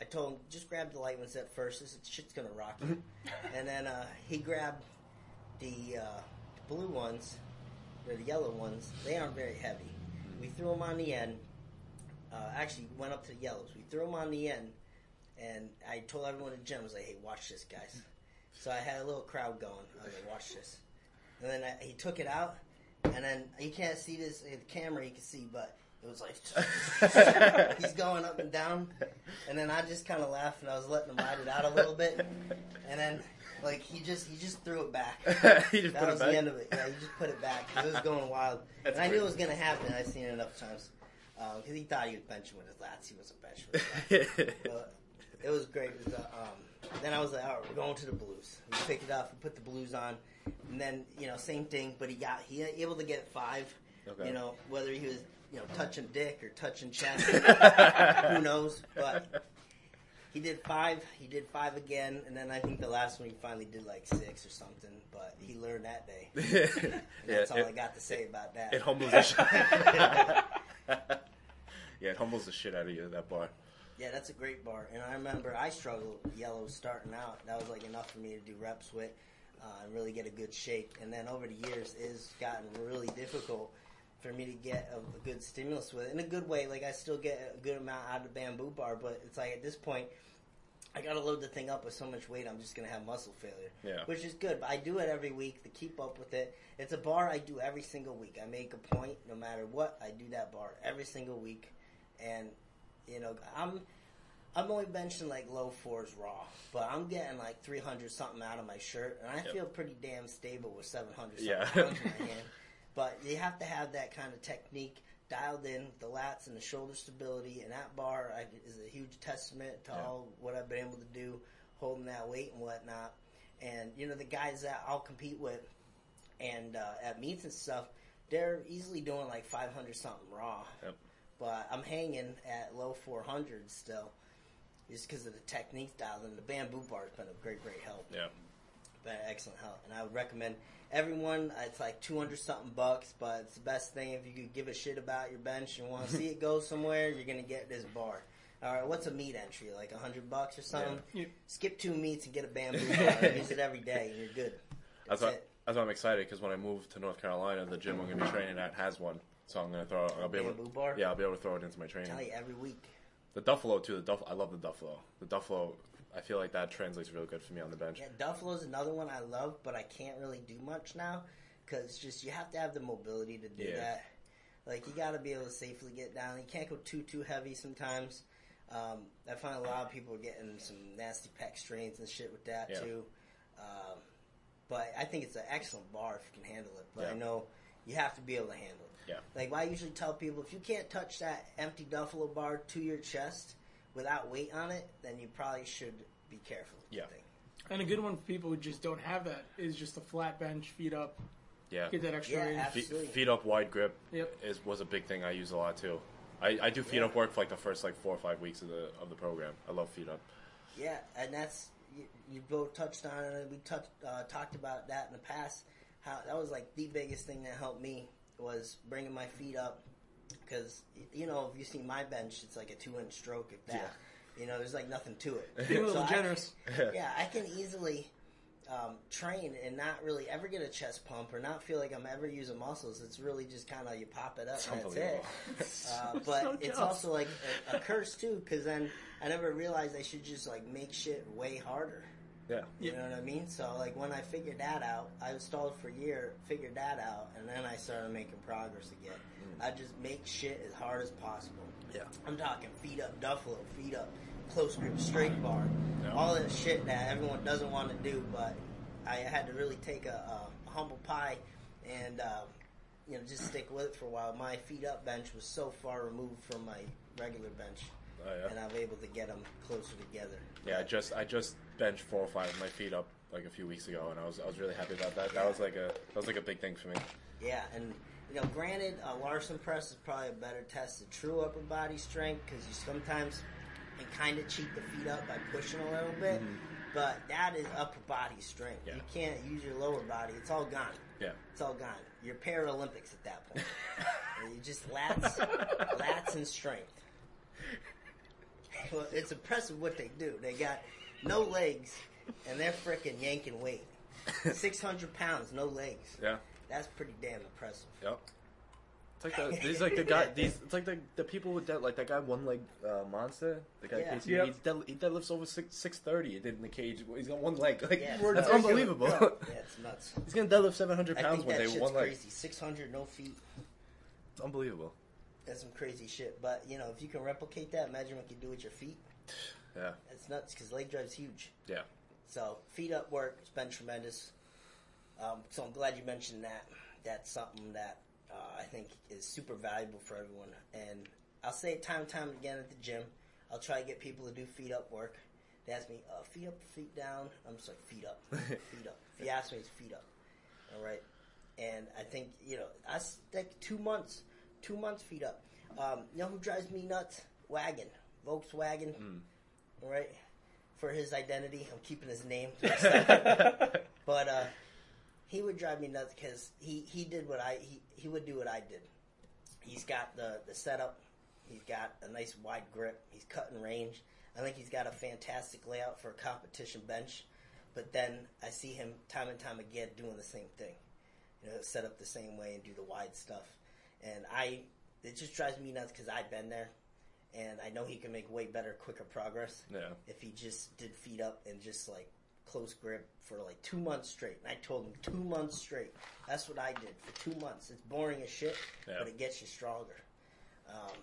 I told him just grab the light ones at first. This shit's gonna rock you. and then uh, he grabbed the, uh, the blue ones, or the yellow ones. They aren't very heavy. We threw them on the end. Uh, actually, went up to the yellows. We threw them on the end, and I told everyone in the gym, I was like, "Hey, watch this, guys." So I had a little crowd going. I was like, "Watch this." And then I, he took it out, and then you can't see this in the camera. You can see, but it was like he's going up and down, and then I just kind of laughed and I was letting him ride it out a little bit, and then like he just he just threw it back. he just That was the end of it. Yeah, he just put it back it was going wild, That's and I knew it was going to happen. I've seen it enough times because he thought he was benching with his lats. He wasn't benching with his lats. But it was great. It was, uh, um, then I was like, all right, we're going to the blues. We picked it up, we put the blues on, and then you know, same thing. But he got he able to get five. Okay. You know, whether he was you know touching dick or touching chest, who knows? But he did five. He did five again, and then I think the last one he finally did like six or something. But he learned that day. And that's all it, I got to say about that. It humbles the shit. yeah, it humbles the shit out of you. That bar. Yeah, that's a great bar. And I remember I struggled yellow starting out. That was like enough for me to do reps with uh, and really get a good shape. And then over the years, it's gotten really difficult for me to get a, a good stimulus with it in a good way. Like I still get a good amount out of the bamboo bar, but it's like at this point, I gotta load the thing up with so much weight, I'm just gonna have muscle failure. Yeah. Which is good, but I do it every week to keep up with it. It's a bar I do every single week. I make a point, no matter what, I do that bar every single week. And, you know, I'm, I'm only benching like low fours raw, but I'm getting like 300 something out of my shirt, and I Yep. feel pretty damn stable with 700 something Yeah. pounds in my hand. But you have to have that kind of technique dialed in, with the lats and the shoulder stability, and that bar I, is a huge testament to Yeah. all what I've been able to do, holding that weight and whatnot. And you know the guys that I'll compete with, and uh, at meets and stuff, they're easily doing like 500 something raw. Yep. But I'm hanging at low 400 still, just because of the technique dialed in. The bamboo bar has been a great, great help Yeah. been excellent help, and I would recommend everyone. uh, It's like two hundred something bucks, but it's the best thing if you could give a shit about your bench and want to see it go somewhere. You're gonna get this bar All right, what's a meat entry? Like a hundred bucks or something? Yeah. Skip two meats and get a bamboo bar and use it every day, and you're good. That's That's why, it. that's why I'm excited because when I move to North Carolina, the gym I'm going to be training at has one. So I'm going to throw. I'll be able. Bamboo bar? Yeah, I'll be able to throw it into my training. tell you every week. The Duffalo too. The Duff. I love the Duffalo. The Duffalo. I feel like that translates really good for me on the bench. Yeah, Duffalo's another one I love, but I can't really do much now because just you have to have the mobility to do Yeah. that. Like you got to be able to safely get down. You can't go too too heavy sometimes. Um, I find a lot of people are getting some nasty pec strains and shit with that Yeah. too. Um, but I think it's an excellent bar if you can handle it. But I know you have to be able to handle it. Yeah. Like I usually tell people, if you can't touch that empty Duffalo bar to your chest without weight on it, then you probably should be careful. with the Yeah. thing. And a good one for people who just don't have that is just a flat bench, feet up, Yeah. get that extra Yeah, range. ab- Feet, up wide grip Yep. is was a big thing I use a lot too. I, I do feet Yeah. up work for like the first like four or five weeks of the of the program. I love feet up. Yeah, and that's you, you both touched on it. We touched uh, talked about that in the past. How that was like the biggest thing that helped me was bringing my feet up because you know if you see my bench, it's like a two inch stroke if that. You know, there's like nothing to it. Being a little I- generous. yeah, I can easily um, train and not really ever get a chest pump or not feel like I'm ever using muscles. It's really just kind of you pop it up and that's it. Uh, but So it's also like a, a curse too, because then I never realized I should just like make shit way harder. Yeah. You know what I mean? So like when I figured that out, I was stalled for a year, figured that out, and then I started making progress again. I just make shit as hard as possible. Yeah. I'm talking feet up, Duffalo, feet up, close grip, straight bar, Yeah. all that shit that everyone doesn't want to do, but I had to really take a, a humble pie and uh, you know just stick with it for a while. My feet up bench was so far removed from my regular bench, Oh, yeah. and I'm able to get them closer together. Yeah, I just I just benched four or five of my feet up like a few weeks ago, and I was I was really happy about that. That was like a that was like a big thing for me. Yeah, and you know, granted, a Larson press is probably a better test of true upper body strength because you sometimes can kind of cheat the feet up by pushing a little bit. Mm-hmm. But that is upper body strength. Yeah. You can't use your lower body; it's all gone. Yeah, It's all gone. You're Paralympics at that point. You just lats, lats and strength. Well, it's impressive what they do. They got no legs, and they're freaking yanking weight. Six hundred pounds, no legs. yeah, That's pretty damn impressive. yep. It's like the these like the guy these it's like the the people with that like that guy one leg uh, monster the guy Yeah. Casey Yep. he's dead, he deadlifts over six six thirty. He did in the cage. He's got one leg. Like Yeah, that's it's unbelievable. Yeah, it's nuts. he's gonna deadlift seven hundred pounds one that day with shit's one leg. crazy. Six hundred, no feet. It's unbelievable. That's some crazy shit. But you know, if you can replicate that, imagine what you can do with your feet. Yeah, It's nuts because leg drive's huge. yeah, So feet up work has been tremendous. Um, so I'm glad you mentioned that. That's something that uh, I think is super valuable for everyone. And I'll say it time and time again at the gym. I'll try to get people to do feet up work. They ask me, uh, feet up, feet down. I'm just like, feet up, feet up. If you ask me, it's feet up. All right. And I think, you know, I like two months, two months feet up. Um, you know who drives me nuts? Wagon. Volkswagen. All right. For his identity, I'm keeping his name. But uh, he would drive me nuts because he, he did what I he, he would do what I did. He's got the the setup. He's got a nice wide grip. He's cutting range. I think he's got a fantastic layout for a competition bench. But then I see him time and time again doing the same thing. You know, set up the same way and do the wide stuff. And I it just drives me nuts because I've been there, and I know he can make way better, quicker progress yeah. if he just did feet up and just like close grip for like two months straight. And I told him two months straight. That's what I did for two months. It's boring as shit, Yeah. but it gets you stronger. Um,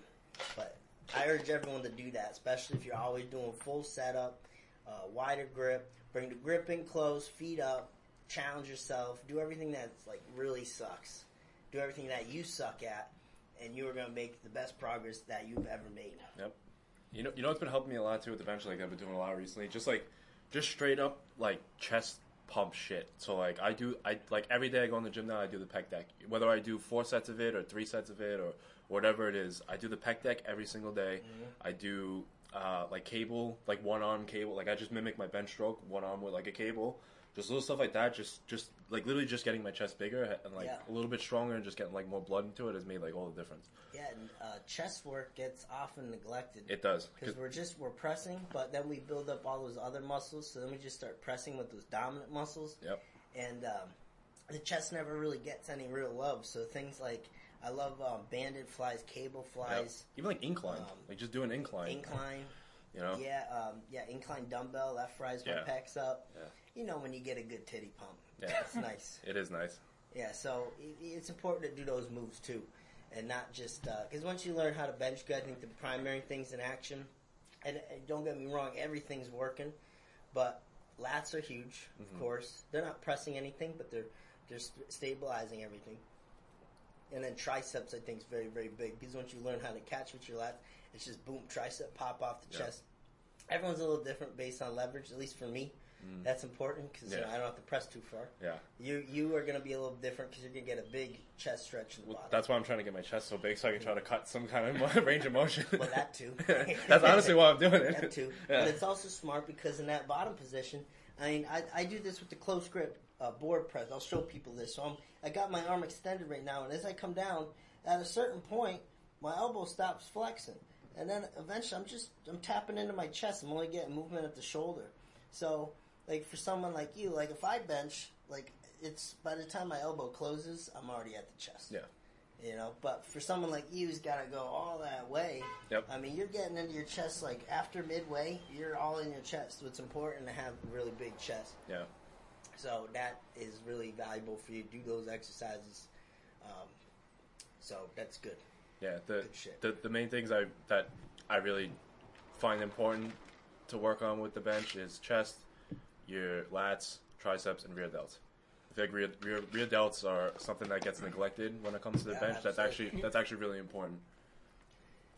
but I urge everyone to do that, especially if you're always doing full setup, uh, wider grip. Bring the grip in close, feet up, challenge yourself, do everything that's like really sucks. Do everything that you suck at, and you are going to make the best progress that you've ever made. Yep. You know, you know what's been helping me a lot too with the bench. Like I've been doing a lot recently. Just like, just straight up like chest pump shit. So like I do, I like every day I go in the gym now. I do the pec deck. Whether I do four sets of it or three sets of it or whatever it is, I do the pec deck every single day. I do uh, like cable, like one arm cable. Like I just mimic my bench stroke, one arm with like a cable. Just little stuff like that. Just just like literally just getting my chest bigger and like Yeah. a little bit stronger and just getting like more blood into it has made like all the difference. Yeah, and uh, chest work gets often neglected. It does. because we're just we're pressing, but then we build up all those other muscles. So then we just start pressing with those dominant muscles, Yep. and um, the chest never really gets any real love. So things like I love um, banded flies, cable Yep. flies, Even like incline, Um, like just do an incline. incline. You know. Yeah, um, yeah, incline dumbbell that fries my Yeah. pecs up. Yeah. You know when you get a good titty pump. Yeah. it's nice. It is nice. Yeah, so it, it's important to do those moves too, and not just because once you learn how to bench good, I think the primary things in action. And, and don't get me wrong, everything's working, but lats are huge. Mm-hmm. Of course, they're not pressing anything, but they're they're st- stabilizing everything. And then triceps, I think, is very very big because once you learn how to catch with your lats, it's just boom, tricep pop off the Yeah. chest. Everyone's a little different based on leverage, at least for me. That's important because you know, Mm. I don't have to press too far. Yeah. You you are going to be a little different because you're going to get a big chest stretch in the Well, bottom. that's why I'm trying to get my chest so big so I can try to cut some kind of range of motion. Well, that too. that's honestly why I'm doing it. that too. Yeah. But it's also smart because in that bottom position, I mean, I, I do this with the close grip uh, board press. I'll show people this. So I'm, I got my arm extended right now, and as I come down, at a certain point, my elbow stops flexing, and then eventually I'm just I'm tapping into my chest. I'm only getting movement at the shoulder. So, like for someone like you, like if I bench, like it's by the time my elbow closes, I'm already at the chest. Yeah. You know, but for someone like you who's got to go all that way, Yep. I mean, you're getting into your chest like after midway, you're all in your chest. So it's important to have a really big chest. Yeah. So that is really valuable for you to do those exercises. Um, so that's good. Yeah, the, Good shit. the the main things I that I really find important to work on with the bench is chest, your lats, triceps, and rear delts. I feel like rear, rear, rear delts are something that gets neglected when it comes to the Yeah, bench. That's absolutely. actually that's actually really important.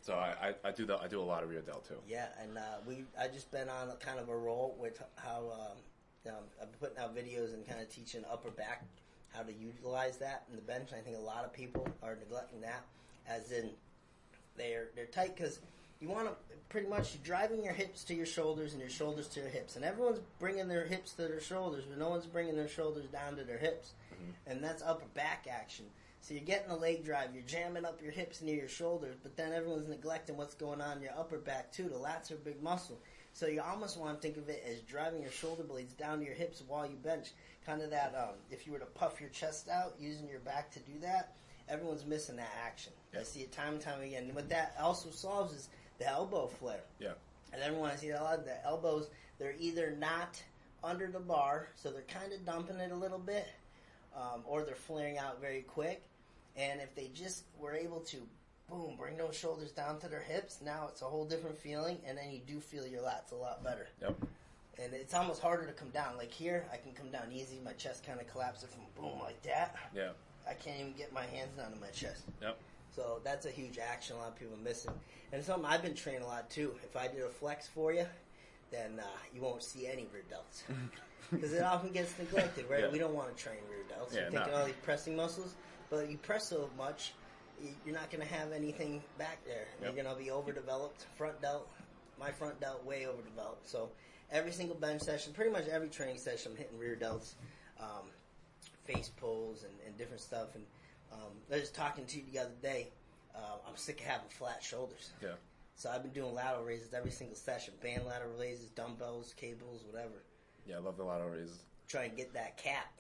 So I, I, I do the I do a lot of rear delt too. Yeah, and uh, we I just been on a kind of a roll with how um, um, I've been putting out videos and kind of teaching upper back how to utilize that in the bench. I think a lot of people are neglecting that, as in they're they're tight because you want to pretty much driving your hips to your shoulders and your shoulders to your hips, and everyone's bringing their hips to their shoulders, but no one's bringing their shoulders down to their hips, and that's upper back action. So you're getting a leg drive, you're jamming up your hips near your shoulders, but then everyone's neglecting what's going on in your upper back too. The lats are a big muscle. So you almost want to think of it as driving your shoulder blades down to your hips while you bench. Kind of that, um, if you were to puff your chest out using your back to do that, everyone's missing that action. I see it time and time again. And what that also solves is the elbow flare. Yeah. And everyone I see a lot of the elbows, they're either not under the bar, so they're kind of dumping it a little bit, um, or they're flaring out very quick. And if they just were able to, boom, bring those shoulders down to their hips, now it's a whole different feeling, and then you do feel your lats a lot better. Yep. And it's almost harder to come down. Like here, I can come down easy. My chest kind of collapses from boom like that. Yeah. I can't even get my hands down to my chest. Yep. So that's a huge action a lot of people are missing. And it's something I've been training a lot too. If I did a flex for you, then uh, you won't see any rear delts. Because it often gets neglected, right? Yeah. We don't want to train rear delts. Yeah, We're thinking no. all these pressing muscles, but you press so much, you're not going to have anything back there. Yep. You're going to be overdeveloped. Front delt, my front delt way overdeveloped. So every single bench session, pretty much every training session, I'm hitting rear delts, um, face pulls, and, and different stuff. And um, I was talking to you the other day. Uh, I'm sick of having flat shoulders. Yeah. So I've been doing lateral raises every single session. Band lateral raises, dumbbells, cables, whatever. Yeah. I love the lateral raises. Try and get that cap.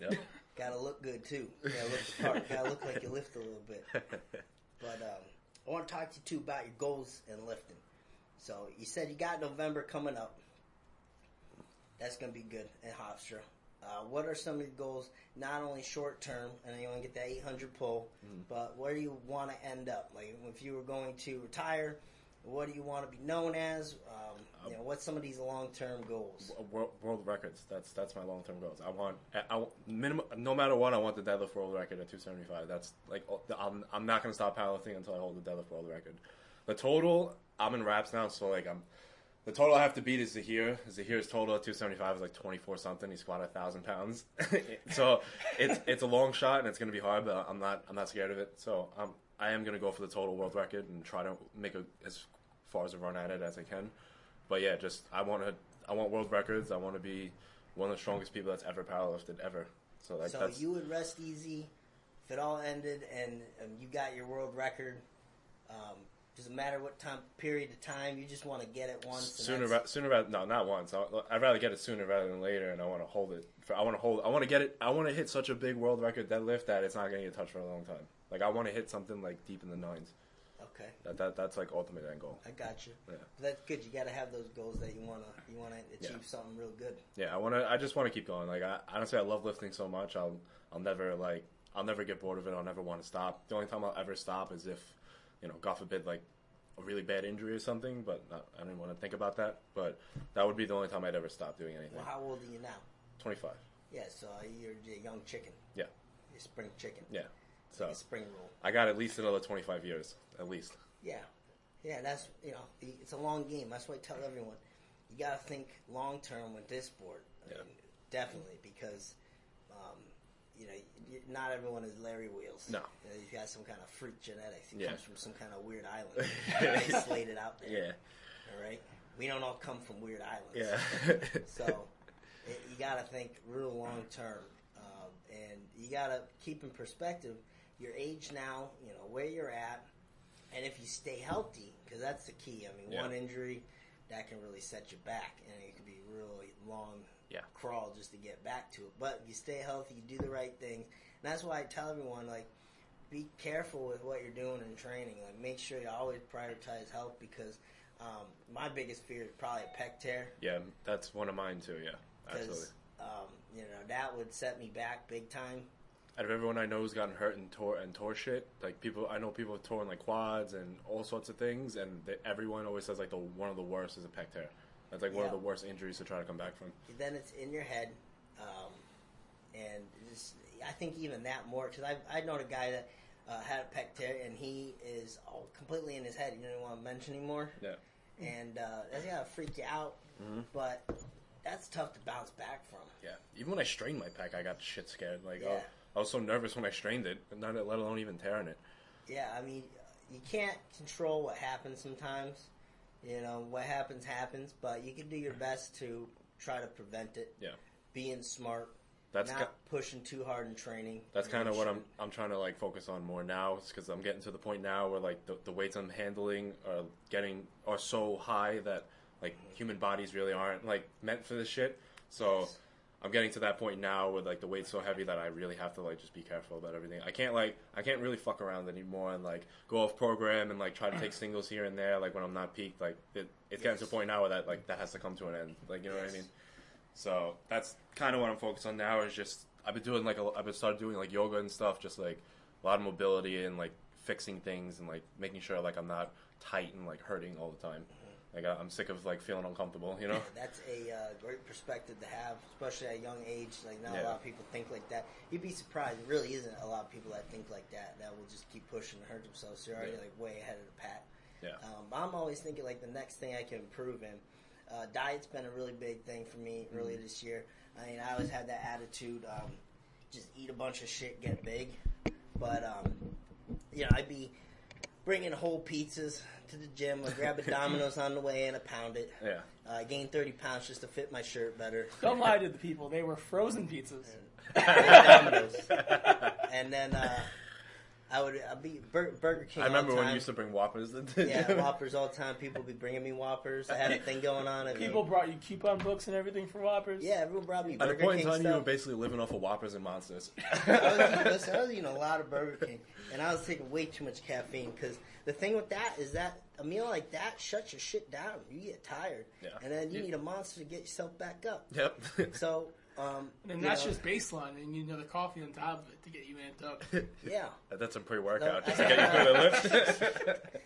Yep. Gotta look good too. Gotta look the part. Gotta look like you lift a little bit. But um, I want to talk to you too about your goals in lifting. So you said you got November coming up. That's gonna be good in Hofstra. Uh, what are some of your goals? Not only short term, and you want to get that 800 pull, but where do you want to end up? Like if you were going to retire, what do you want to be known as? Um, you know, what's some of these long term goals? world, world records. That's that's my long term goals. I want I, I want- minimum no matter what. I want the deadlift world record at 275. That's like I'm I'm not gonna stop powerlifting until I hold the deadlift world record. The total I'm in wraps now, so like I'm the total I have to beat is Zahir. Zahir's total at 275 is like 24 something. He squatted a thousand pounds, so it's it's a long shot and it's gonna be hard, but I'm not I'm not scared of it. So I'm I am gonna go for the total world record and try to make a as far as a run at it as I can. But yeah, just I want to I want world records. I want to be one of the strongest people that's ever powerlifted ever. So like so you would rest easy if it all ended and um, you got your world record. Um, doesn't matter what time period of time. You just want to get it once. sooner ra- sooner rather no not once. I, I'd rather get it sooner rather than later, and I want to hold it. For, I want to hold. I want to get it. I want to hit such a big world record deadlift that it's not going to get touched for a long time. Like I want to hit something like deep in the nines. Okay, That, that that's like ultimate end goal. I got you. Yeah. That's good. You got to have those goals that you wanna you wanna achieve Yeah. something real good. Yeah, I want to. I just want to keep going. Like I honestly, I love lifting so much. I'll I'll never like I'll never get bored of it. I'll never want to stop. The only time I'll ever stop is if you know, God forbid, like a really bad injury or something. But not, I don't want to think about that. But that would be the only time I'd ever stop doing anything. Well, how old are you now? Twenty five. Yeah, so you're a young chicken. Yeah. You're spring chicken. Yeah. So Like a spring roll. I got at least another twenty five years, at least. Yeah, yeah. That's you know, it's a long game. That's why I tell everyone, you got to think long term with this sport. I Yeah. mean, definitely because, um, you know, not everyone is Larry Wheels. No. you know, he's got some kind of freak genetics. He Yeah. comes from some kind of weird island. isolated out there. Yeah. All right. We don't all come from weird islands. Yeah. So it, you got to think real long term, um, and you got to keep in perspective your age now. You know where you're at, and if you stay healthy, because that's the key. I mean, Yeah. one injury that can really set you back, and it could be really long Yeah. crawl just to get back to it. But you stay healthy, you do the right things, and that's why I tell everyone like. Be careful with what you're doing in training. Like, make sure you always prioritize health because um, my biggest fear is probably a pec tear yeah, that's one of mine too. Yeah, absolutely. um, you know that would set me back big time. out of everyone I know who's gotten hurt and tore and tore shit, like people I know people have torn like quads and all sorts of things, and they, everyone always says like the one of the worst is a pec tear. That's like one of Yeah. the worst injuries to try to come back from. Then it's in your head, um, and just, I think even that more because I I know a guy that uh, had a pec tear and he is all completely in his head. You don't want to mention anymore, Yeah, and uh, that's gotta freak you out. But that's tough to bounce back from. yeah. Even when I strained my pec, I got shit scared. Like Yeah. oh, I was so nervous when I strained it, not let alone even tearing it. Yeah, I mean, you can't control what happens sometimes. You know, what happens happens, but you can do your mm-hmm. best to try to prevent it. Yeah. Being smart, That's not ki- pushing too hard in training. That's kind of what I'm I'm trying to like focus on more now, because I'm getting to the point now where like the, the weights I'm handling are getting are so high that like human bodies really aren't like meant for this shit. So Yes. I'm getting to that point now where like the weight's so heavy that I really have to like just be careful about everything. I can't like I can't really fuck around anymore and like go off program and like try to take singles here and there like when I'm not peaked. Like it, it's getting to a point now where that like that has to come to an end. Like you know what I mean? So that's kind of what I'm focused on now. Is just I've been doing like a, I've been started doing like yoga and stuff, just like a lot of mobility and like fixing things and like making sure like I'm not tight and like hurting all the time. Like I'm sick of like feeling uncomfortable, you know. That's a uh, great perspective to have, especially at a young age. Like not a lot of people think like that. You'd be surprised. Really isn't a lot of people that think like that. That will just keep pushing and hurt themselves. They're already Yeah. like way ahead of the pack. Yeah. Um, I'm always thinking like the next thing I can improve in. Uh, diet's been a really big thing for me earlier Mm-hmm. this year. I mean, I always had that attitude, um, just eat a bunch of shit, get big. But um, you know, I'd be bringing whole pizzas to the gym. I grab a Domino's on the way and I pound it. Yeah. Uh, I gained 30 pounds just to fit my shirt better. Don't lie to the people. They were frozen pizzas. Domino's. and then uh, I would I'd be Bur- Burger King. I remember all the when time. you used to bring Whoppers. Yeah. Whoppers all the time. People would be bringing me Whoppers. I had a thing going on. I mean, People brought you coupon books and everything for Whoppers. yeah, everyone brought me Burger King. At a Burger point King in time, you were stuff. basically living off of Whoppers and Monsters. I was, eating, listen, I was eating a lot of Burger King, and I was taking way too much caffeine. Because the thing with that is that a meal like that shuts your shit down. You get tired, Yeah. and then you You- need a monster to get yourself back up. yep. So, um, And you that's know, just baseline, and you know the coffee on top of it to get you amped up. yeah. That's some pre-workout No, just to get you through the lift.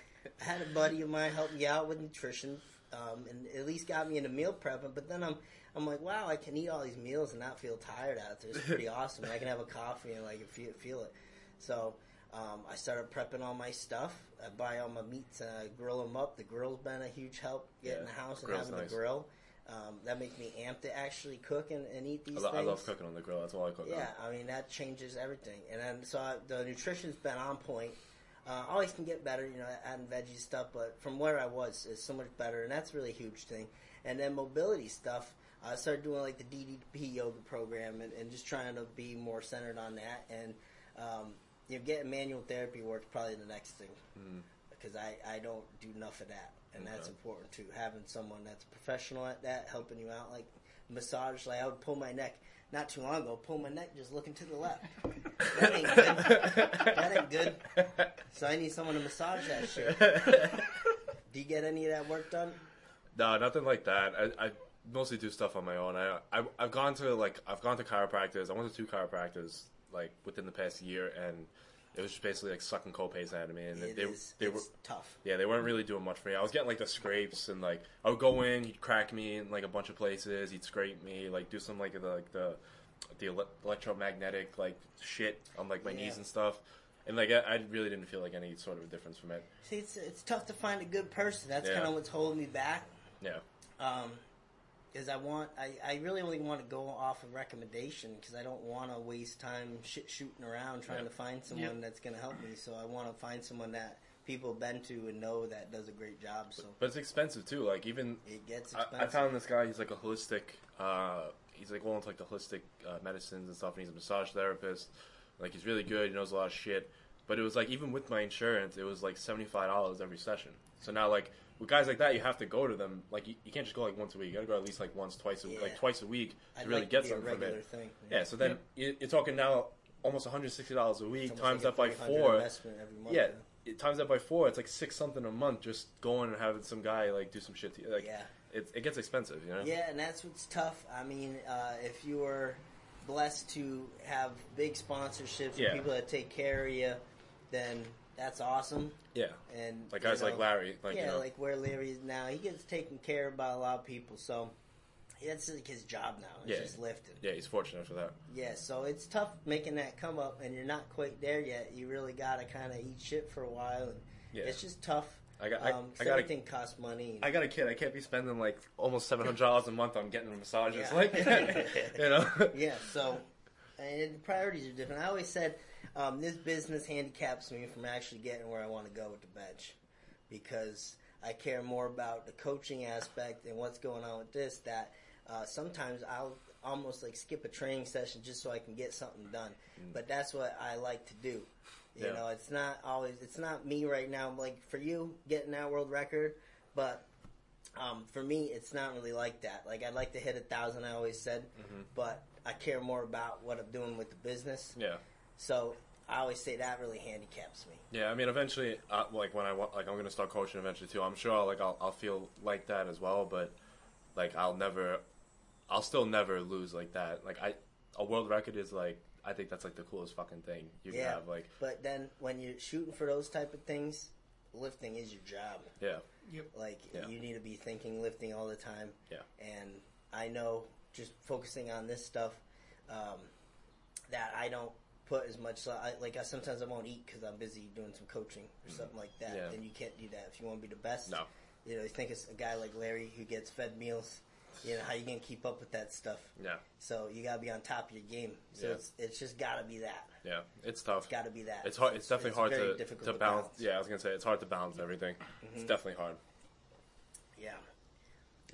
I had a buddy of mine help me out with nutrition, um, and at least got me into meal prepping. But then I'm, I'm like, wow, I can eat all these meals and not feel tired after. It's pretty awesome. I can have a coffee and like feel, feel it. So um, I started prepping all my stuff. I buy all my meats and I grill them up. The grill's been a huge help getting Yeah, the house and having nice. the grill. Um, that makes me amped to actually cook and, and eat these I, lo- I things. love cooking on the grill. That's all I cook Yeah, I mean that changes everything. And then so I, the nutrition's been on point. Uh, always can get better, you know, adding veggie stuff, but from where I was, it's so much better, and that's really a huge thing. And then mobility stuff. I started doing like the DDP yoga program and, and just trying to be more centered on that. And um, you know, getting manual therapy work's probably the next thing because I, I don't do enough of that, and that's Okay. important too. Having someone that's a professional at that, helping you out, like massage. Like I would pull my neck not too long ago, pull my neck just looking to the left. that ain't good. that ain't good. So I need someone to massage that shit. Do you get any of that work done? No, nothing like that. I, I mostly do stuff on my own. I, I I've gone to like I've gone to chiropractors. I went to two chiropractors like within the past year, and it was just basically like sucking copays out of me. And It they is- they were tough. yeah they weren't really doing much for me. I was getting like the scrapes and like I would go in, he'd crack me in like a bunch of places. He'd scrape me, like do some like the like the the ele- electromagnetic like shit on like my Yeah. knees and stuff. And like I, I really didn't feel like any sort of a difference from it. See, it's it's tough to find a good person. That's Yeah. kind of what's holding me back. Yeah. Um, is I want I, I really only want to go off of recommendation because I don't want to waste time shit shooting around trying Yeah. to find someone that's going to help me. So I want to find someone that people have been to and know that does a great job. So But it's expensive too. Like even it gets I, expensive. I found this guy. He's like a holistic. Uh, he's like well into like the holistic uh, medicines and stuff. And he's a massage therapist. Like he's really good. He knows a lot of shit. But it was like even with my insurance, it was like seventy five dollars every session. So now like with guys like that, you have to go to them. Like you, you can't just go like once a week. You got to go at least like once, twice, a, Yeah. like twice a week to I'd really like get to be a something from regular it. thing. Yeah. So then you- you're talking now almost one hundred sixty dollars a week times like that a by four. investment every month. Yeah, it, times that by four, it's like six something a month just going and having some guy like do some shit to you. Like, Yeah. it, it gets expensive, you know. Yeah, and that's what's tough. I mean, uh, if you are blessed to have big sponsorships Yeah. and people that take care of you, then that's awesome. Yeah. And Like guys like Larry, like yeah, you know, like where Larry is now, he gets taken care of by a lot of people. So that's like his job now. It's Yeah. just lifting. yeah, he's fortunate for that. Yeah, so it's tough making that come up, and you're not quite there yet. You really got to kind of eat shit for a while, and Yeah. it's just tough. I got, I, um, I got, a, everything costs money. I got a kid. I can't be spending like almost seven hundred dollars a month on getting massages. Yeah. Like, you know. yeah, so and priorities are different. I always said um, this business handicaps me from actually getting where I want to go with the bench because I care more about the coaching aspect and what's going on with this. That uh, sometimes I'll almost like skip a training session just so I can get something done. But that's what I like to do. You Mm. Yeah. know, it's not always. It's not me right now. Like for you, getting that world record, but um, for me, it's not really like that. Like I'd like to hit a thousand. I always said, Mm-hmm. but I care more about what I'm doing with the business. Yeah. So I always say that really handicaps me. Yeah, I mean, eventually, uh, like when I want, like I'm gonna start coaching eventually too. I'm sure, like I'll, I'll feel like that as well, but like I'll never, I'll still never lose like that. Like I, a world record is like, I think that's like the coolest fucking thing you can Yeah. have. Like, But then when you're shooting for those type of things, lifting is your job. yeah, Yep. Like Yeah. you need to be thinking lifting all the time. Yeah. And I know just focusing on this stuff um, that I don't put as much. I, like I sometimes I won't eat because I'm busy doing some coaching or something like that. Mm-hmm. Yeah. And you can't do that if you want to be the best. no, You know, you think it's a guy like Larry who gets fed meals. You know, how you gonna keep up with that stuff? yeah, So you gotta be on top of your game. So Yeah. it's it's just gotta be that. yeah, it's tough. It's gotta be that. It's hard. It's definitely hard very to difficult to balance. Yeah, I was gonna say it's hard to balance everything. It's definitely hard. Yeah.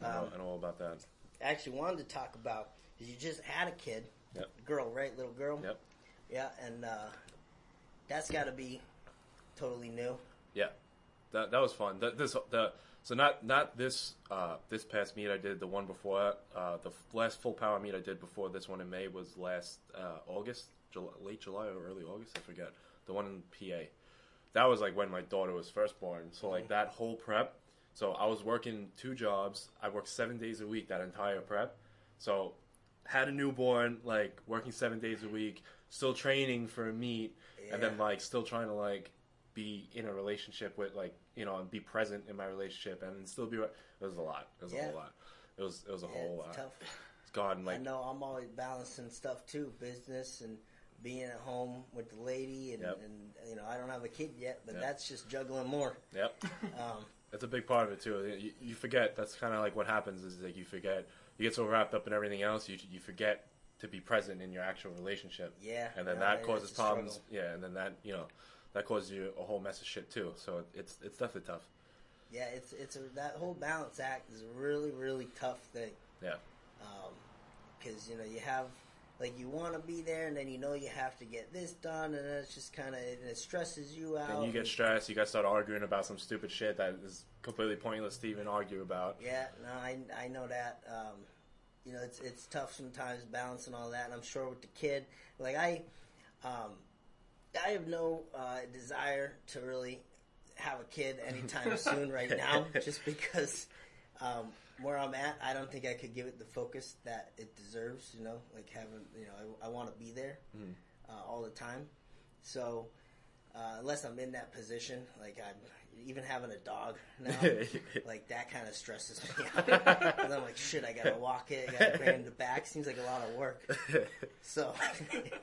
I know, Um, I know all about that. I actually wanted to talk about you just had a kid, Yep. girl, right? Little girl. Yep. Yeah, and uh, that's got to be totally new. Yeah, that that was fun. That this the so not not this uh, this past meet I did the one before. Uh, the last full power meet I did before this one in May was last uh, August, July, late July or early August. I forget the one in PA. That was like when my daughter was first born. So like that whole prep. So I was working two jobs. I worked seven days a week that entire prep. So had a newborn, like working seven days a week, still training for a meet, and then like still trying to like be in a relationship with like you know and be present in my relationship and still be. It was a lot. It was a whole lot. It was it was a Yeah, whole. it's Uh, tough. it's gone like I know I'm always balancing stuff too, business and being at home with the lady, and, Yep. and you know I don't have a kid yet, but Yep. that's just juggling more. yep. Um, That's a big part of it too. You, you forget. That's kind of like what happens is like you forget. You get so wrapped up in everything else, you you forget to be present in your actual relationship. Yeah, and then no, that causes problems. struggle. Yeah, and then that you know that causes you a whole mess of shit too. So it's it's definitely tough. yeah, it's it's a, that whole balance act is a really really tough thing. Yeah, because you know you have like you want to be there, and then you know you have to get this done, and then it's just kind of it stresses you out. And you get stressed. You guys start arguing about some stupid shit that is completely pointless to even argue about. Yeah, no, I I know that. Um, you know, it's it's tough sometimes balancing all that, and I'm sure with the kid, like I, um, I have no uh, desire to really have a kid anytime soon right now, just because um, where I'm at, I don't think I could give it the focus that it deserves. You know, like having, you know, I, I want to be there uh, all the time. So uh, unless I'm in that position, like I'm even having a dog now, like that kind of stresses me out. I'm like, shit, I gotta walk it, I gotta bring it the back. Seems like a lot of work. So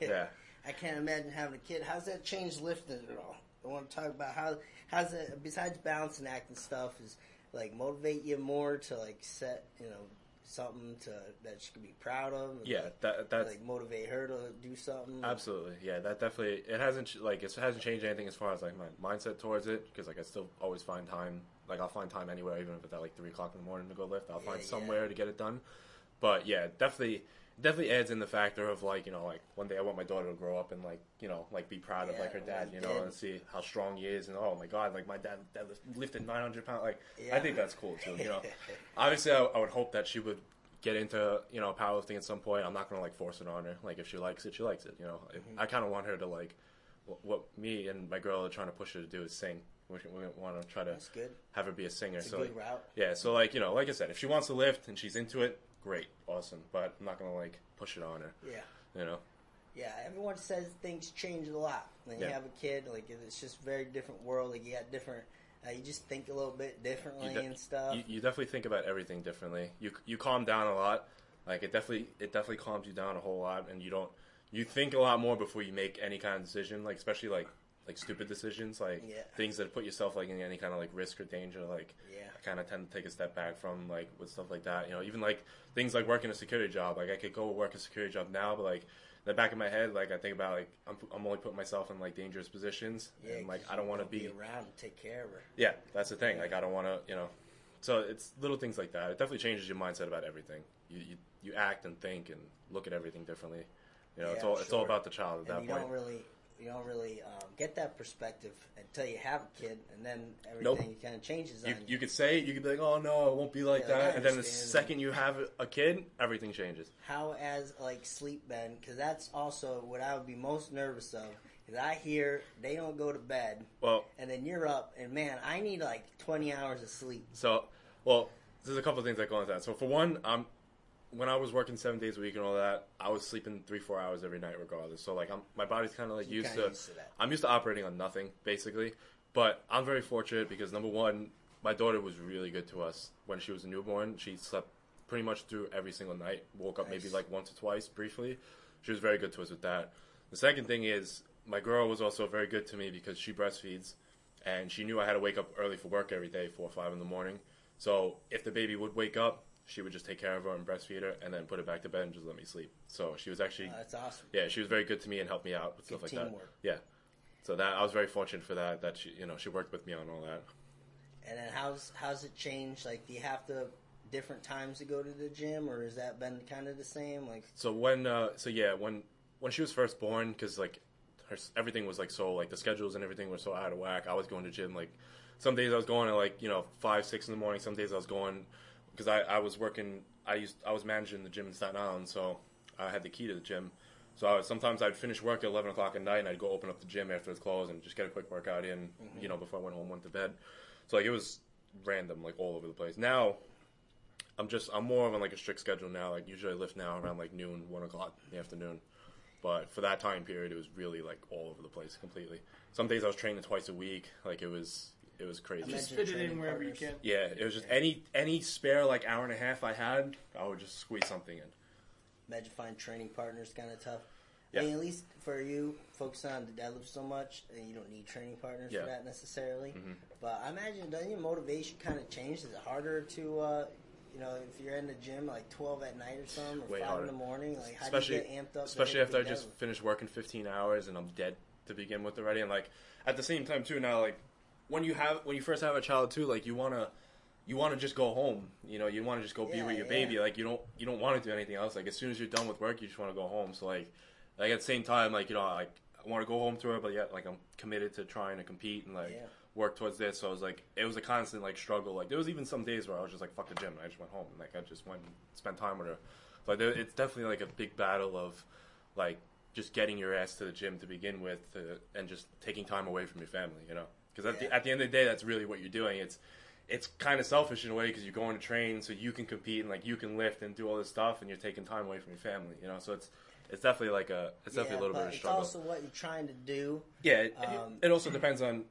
Yeah. I can't imagine having a kid. How's that change lifting at all? I want to talk about how how's it besides balancing act and stuff is like motivate you more to like set you know something to that she can be proud of. and, Yeah, like, that that's like motivate her to do something. Absolutely, yeah. That definitely it hasn't like it hasn't changed anything as far as like my mindset towards it because like I still always find time. Like I'll find time anywhere, even if it's at like three o'clock in the morning to go lift. I'll Yeah, find yeah. somewhere to get it done. But yeah, definitely, definitely adds in the factor of like you know like one day I want my daughter to grow up and like you know like be proud of like her dad, you know, did. and see how strong he is, and oh my god, like my dad, dad lifted nine hundred pounds. Like Yeah. I think that's cool too. You know, obviously I, I would hope that she would get into you know powerlifting at some point. I'm not gonna like force it on her. Like if she likes it, she likes it. You know, Mm-hmm. I kind of want her to like what, what me and my girl are trying to push her to do is sing. We, we want to try to have her be a singer. A so like, route. yeah, so like you know, like I said, if she wants to lift and she's into it, great, awesome. But I'm not gonna like push it on her. Yeah. You know, Yeah, everyone says things change a lot when you Yeah. have a kid. Like it's just very different world. Like you got different. Uh, you just think a little bit differently de- and stuff. you, you definitely think about everything differently. You you calm down a lot. Like it definitely it definitely calms you down a whole lot, and you don't you think a lot more before you make any kind of decision. Like especially like like stupid decisions, like Yeah. things that put yourself like in any kind of like risk or danger. Like Yeah. I kind of tend to take a step back from like with stuff like that. You know, even like things like working a security job. Like I could go work a security job now, but like. In the back of my head, like I think about, like I'm, I'm only putting myself in like dangerous positions, yeah, and like I don't want to gotta be around and take care of her. yeah, that's the thing. Like I don't want to, you know. So it's little things like that. It definitely changes your mindset about everything. You you, you act and think and look at everything differently. You know, it's Yeah, all it's all about the child at that you point. don't really you don't really um, get that perspective until you have a kid, and then Nope. everything kind of changes You, on you could say you could be like, "Oh no, it won't be like Yeah, that," and then the second you have a kid, everything changes. How as like sleep been? Because that's also what I would be most nervous of. Because I hear they don't go to bed, Well, and then you're up, and man, I need like 20 hours of sleep. So, well, there's a couple of things that go into that. So, for one, um, when I was working seven days a week and all that, I was sleeping three, four hours every night, regardless. So, like, I'm, my body's kind of like used to. used to that. I'm used to operating on nothing, basically. But I'm very fortunate because number one, my daughter was really good to us when she was a newborn. She slept pretty much through every single night. Woke up maybe like once or twice briefly. She was very good to us with that. The second thing is my girl was also very good to me because she breastfeeds, and she knew I had to wake up early for work every day, four or five in the morning. So if the baby would wake up, she would just take care of her and breastfeed her, and then put her back to bed and just let me sleep. So she was actually Uh, that's awesome. yeah, she was very good to me and helped me out with Good stuff like teamwork. that. Yeah. So that I was very fortunate for that. That she, you know, she worked with me on all that. And then how's how's it changed? Like, do you have to different times to go to the gym, or has that been kind of the same? Like, So when, uh, so yeah, when when she was first born, because like her everything was like so like the schedules and everything were so out of whack. I was going to gym like some days I was going at like you know five six in the morning. Some days I was going because I I was working. I used I was managing the gym in Staten Island, so I had the key to the gym. So I was, sometimes I'd finish work at eleven o'clock at night, and I'd go open up the gym after it's closed and just get a quick workout in, mm-hmm. you know, before I went home, went to bed. So like it was random, like all over the place. Now I'm just I'm more of on like a strict schedule now. Like usually I lift now around like noon, one o'clock in the afternoon. But for that time period, it was really like all over the place completely. Some days I was training twice a week. Like it was it was crazy. Imagine Just fit it in wherever you can. Yeah, it was just any any spare like hour and a half I had, I would just squeeze something in. imagine finding training partners kind of tough. Yeah. I mean, at least for you, focus on the deadlift so much, and you don't need training partners Yeah. for that necessarily. Mhm. But I imagine doesn't your motivation kind of change? Is it harder to, uh, you know, if you're in the gym like twelve at night or something, or Way five harder. in the morning? Like, how especially do you get amped up? especially after I the just finished working 15 hours and I'm dead to begin with already. And like at the same time too, now like when you have when you first have a child too, like you wanna you want to just go home. You know, you want to just go be Yeah, with your yeah. baby. Like you don't you don't want to do anything else. Like as soon as you're done with work, you just want to go home. So like like at the same time, like you know, like I want to go home to her, but yet like I'm committed to trying to compete and like Yeah. work towards this. So it was like it was a constant like struggle. Like there was even some days where I was just like fuck the gym. And I just went home. Like I just went and spent time with her. So like there, it's definitely like a big battle of like just getting your ass to the gym to begin with, uh, and just taking time away from your family. You know, because at Yeah. the at the end of the day, that's really what you're doing. It's it's kind of selfish in a way because you're going to train so you can compete and like you can lift and do all this stuff, and you're taking time away from your family. You know, so it's it's definitely like a it's definitely a little bit of a it's struggle. also what you're trying to do. Yeah, it, Um, it also depends on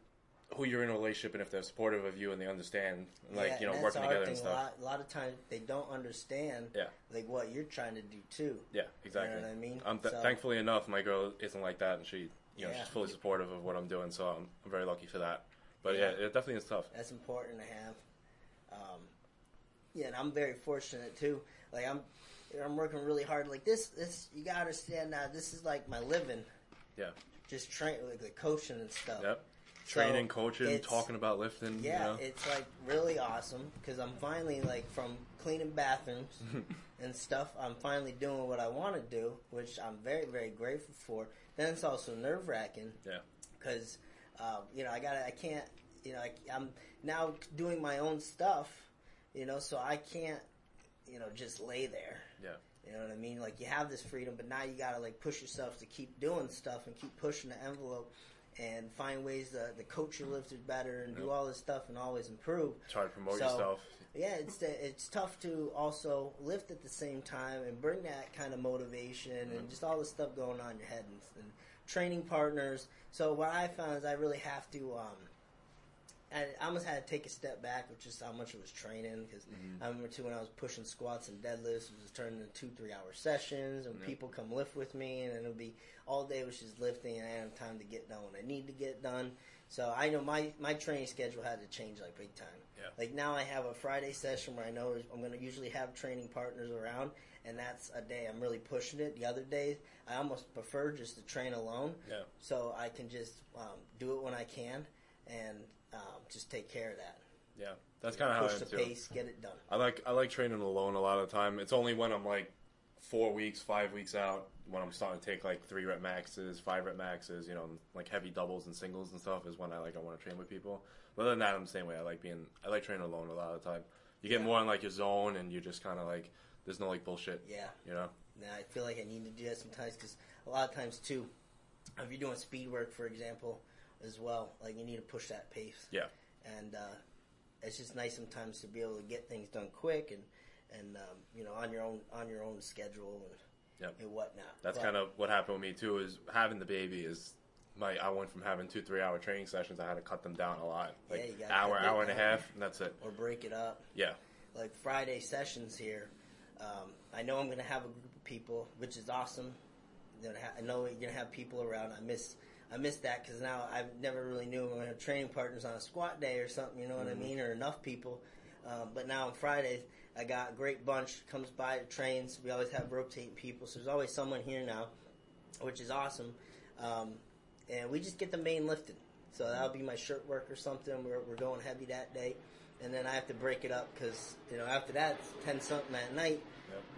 who you're in a relationship and if they're supportive of you and they understand, like Yeah, you know, working together hard and stuff. A lot, a lot of times they don't understand Yeah, like what you're trying to do too. yeah, exactly. what I mean? Um, th- So- thankfully enough, my girl isn't like that, and she, you know, Yeah. she's fully supportive of what I'm doing. So I'm, I'm very lucky for that. But yeah, Yeah. it definitely is tough. That's important to have. Um, yeah, and I'm very fortunate too. Like I'm, I'm working really hard. Like this, this you gotta understand now. This is like my living. Yeah. Just train, like the coaching and stuff. Yep. So, Training, coaching, talking about lifting. Yeah, you know? it's like really awesome because I'm finally like from cleaning bathrooms and stuff. I'm finally doing what I want to do, which I'm very very grateful for. Then it's also nerve wracking. Yeah. Because um, you know I got to I can't you know I, I'm now doing my own stuff. You know, so I can't you know just lay there. Yeah. You know what I mean? Like you have this freedom, but now you gotta like push yourself to keep doing stuff and keep pushing the envelope and find ways to, to coach your lifters better and do all this stuff and always improve. Try to promote So, yourself. Yeah, it's it's tough to also lift at the same time and bring that kind of motivation and just all the stuff going on in your head and, and training partners. So what I found is I really have to. Um, I almost had to take a step back, which is how much it was training. Because I remember too when I was pushing squats and deadlifts, it was turning into two, three hour sessions, and Yeah. people come lift with me, and it would be all day was just lifting, and I have time to get done what I need to get done. So I know my my training schedule had to change like big time. Yeah. Like now I have a Friday session where I know I'm going to usually have training partners around, and that's a day I'm really pushing it. The other days I almost prefer just to train alone, Yeah. so I can just um, do it when I can and um, just take care of that. Yeah. That's kind of how I Push the pace, get it done. I like I like training alone a lot of the time. It's only when I'm like four weeks, five weeks out when I'm starting to take like three rep maxes, five rep maxes, you know, like heavy doubles and singles and stuff is when I like I want to train with people. But other than that, I'm the same way. I like being I like training alone a lot of the time. You get Yeah. more in like your zone and you just kind of like there's no like bullshit. Yeah. You know. Now I feel like I need to do that sometimes because a lot of times too, if you're doing speed work, for example, as well, like you need to push that pace. Yeah. and uh, it's just nice sometimes to be able to get things done quick and and um, you know on your own on your own schedule and, Yep. and whatnot. That's But- kind of what happened with me too. Is having the baby is my I went from having two three hour training sessions. I had to cut them down a lot, like Yeah, you hour hour and a half, and that's it. or break it up. Yeah. Like Friday sessions here. Um, I know I'm going to have a group of people, which is awesome. You're gonna ha- I know you're going to have people around. I miss I miss that because now I never really knew when I have training partners on a squat day or something. You know what I mean? Or enough people. Um, but now on Fridays, I got a great bunch comes by trains. We always have rotating people, so there's always someone here now, which is awesome. Um, and we just get the main lifted. So that'll be my shirt work or something. We're, we're going heavy that day, and then I have to break it up because you know after that it's ten something at night.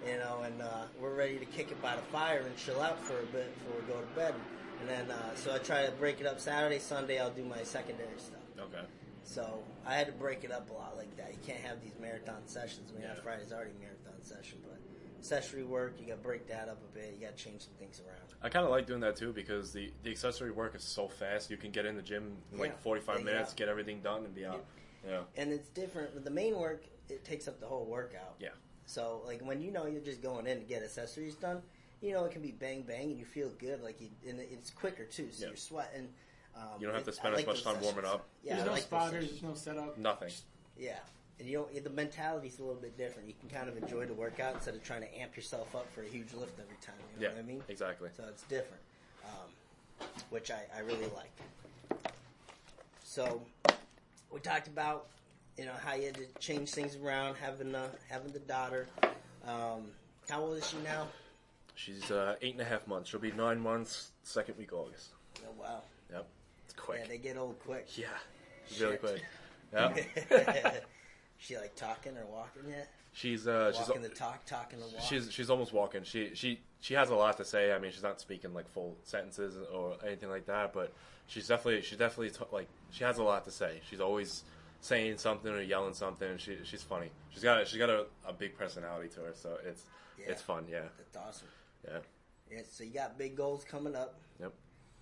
Yep. You know, and uh, we're ready to kick it by the fire and chill out for a bit before we go to bed. And then uh, so I try to break it up Saturday, Sunday. I'll do my secondary stuff. Okay. So I had to break it up a lot like that. You can't have these marathon sessions. I mean, Yeah. Friday's already a marathon session, but accessory work, you got to break that up a bit. You got to change some things around. I kind of like doing that too because the, the accessory work is so fast. You can get in the gym in like 45 Yeah, minutes, yeah. get everything done, and be out. Yeah. And it's different. With the main work, it takes up the whole workout. Yeah. So, like, when you know you're just going in to get accessories done, you know it can be bang bang and you feel good. Like, you, and it's quicker too, so Yeah. you're sweating. Um, You don't have to it- I spend as like much time warming up. Yeah, there's I no like those spotters, sessions. there's no setup. Nothing. Yeah. And you don't, the mentality's a little bit different. You can kind of enjoy the workout instead of trying to amp yourself up for a huge lift every time. You know Yeah. what I mean? Exactly. So it's different, um, which I, I really like. So we talked about, you know, how you had to change things around, having uh, having the daughter. Um, how old is she now? She's uh, eight and a half months. She'll be nine months second week August. Oh wow, Yep. It's quick. yeah, they get old quick. Yeah. Really quick. Yep. She like talking or walking yet? She's uh, she's Walking the talk, talking the walk. she's she's almost walking. She she she has a lot to say. I mean, she's not speaking like full sentences or anything like that, but she's definitely she definitely t- like she has a lot to say. She's always saying something or yelling something. She she's funny. She's got a, she's got a, a big personality to her, so it's Yeah. it's fun. Yeah, That's awesome. yeah, Yeah, so you got big goals coming up. Yep.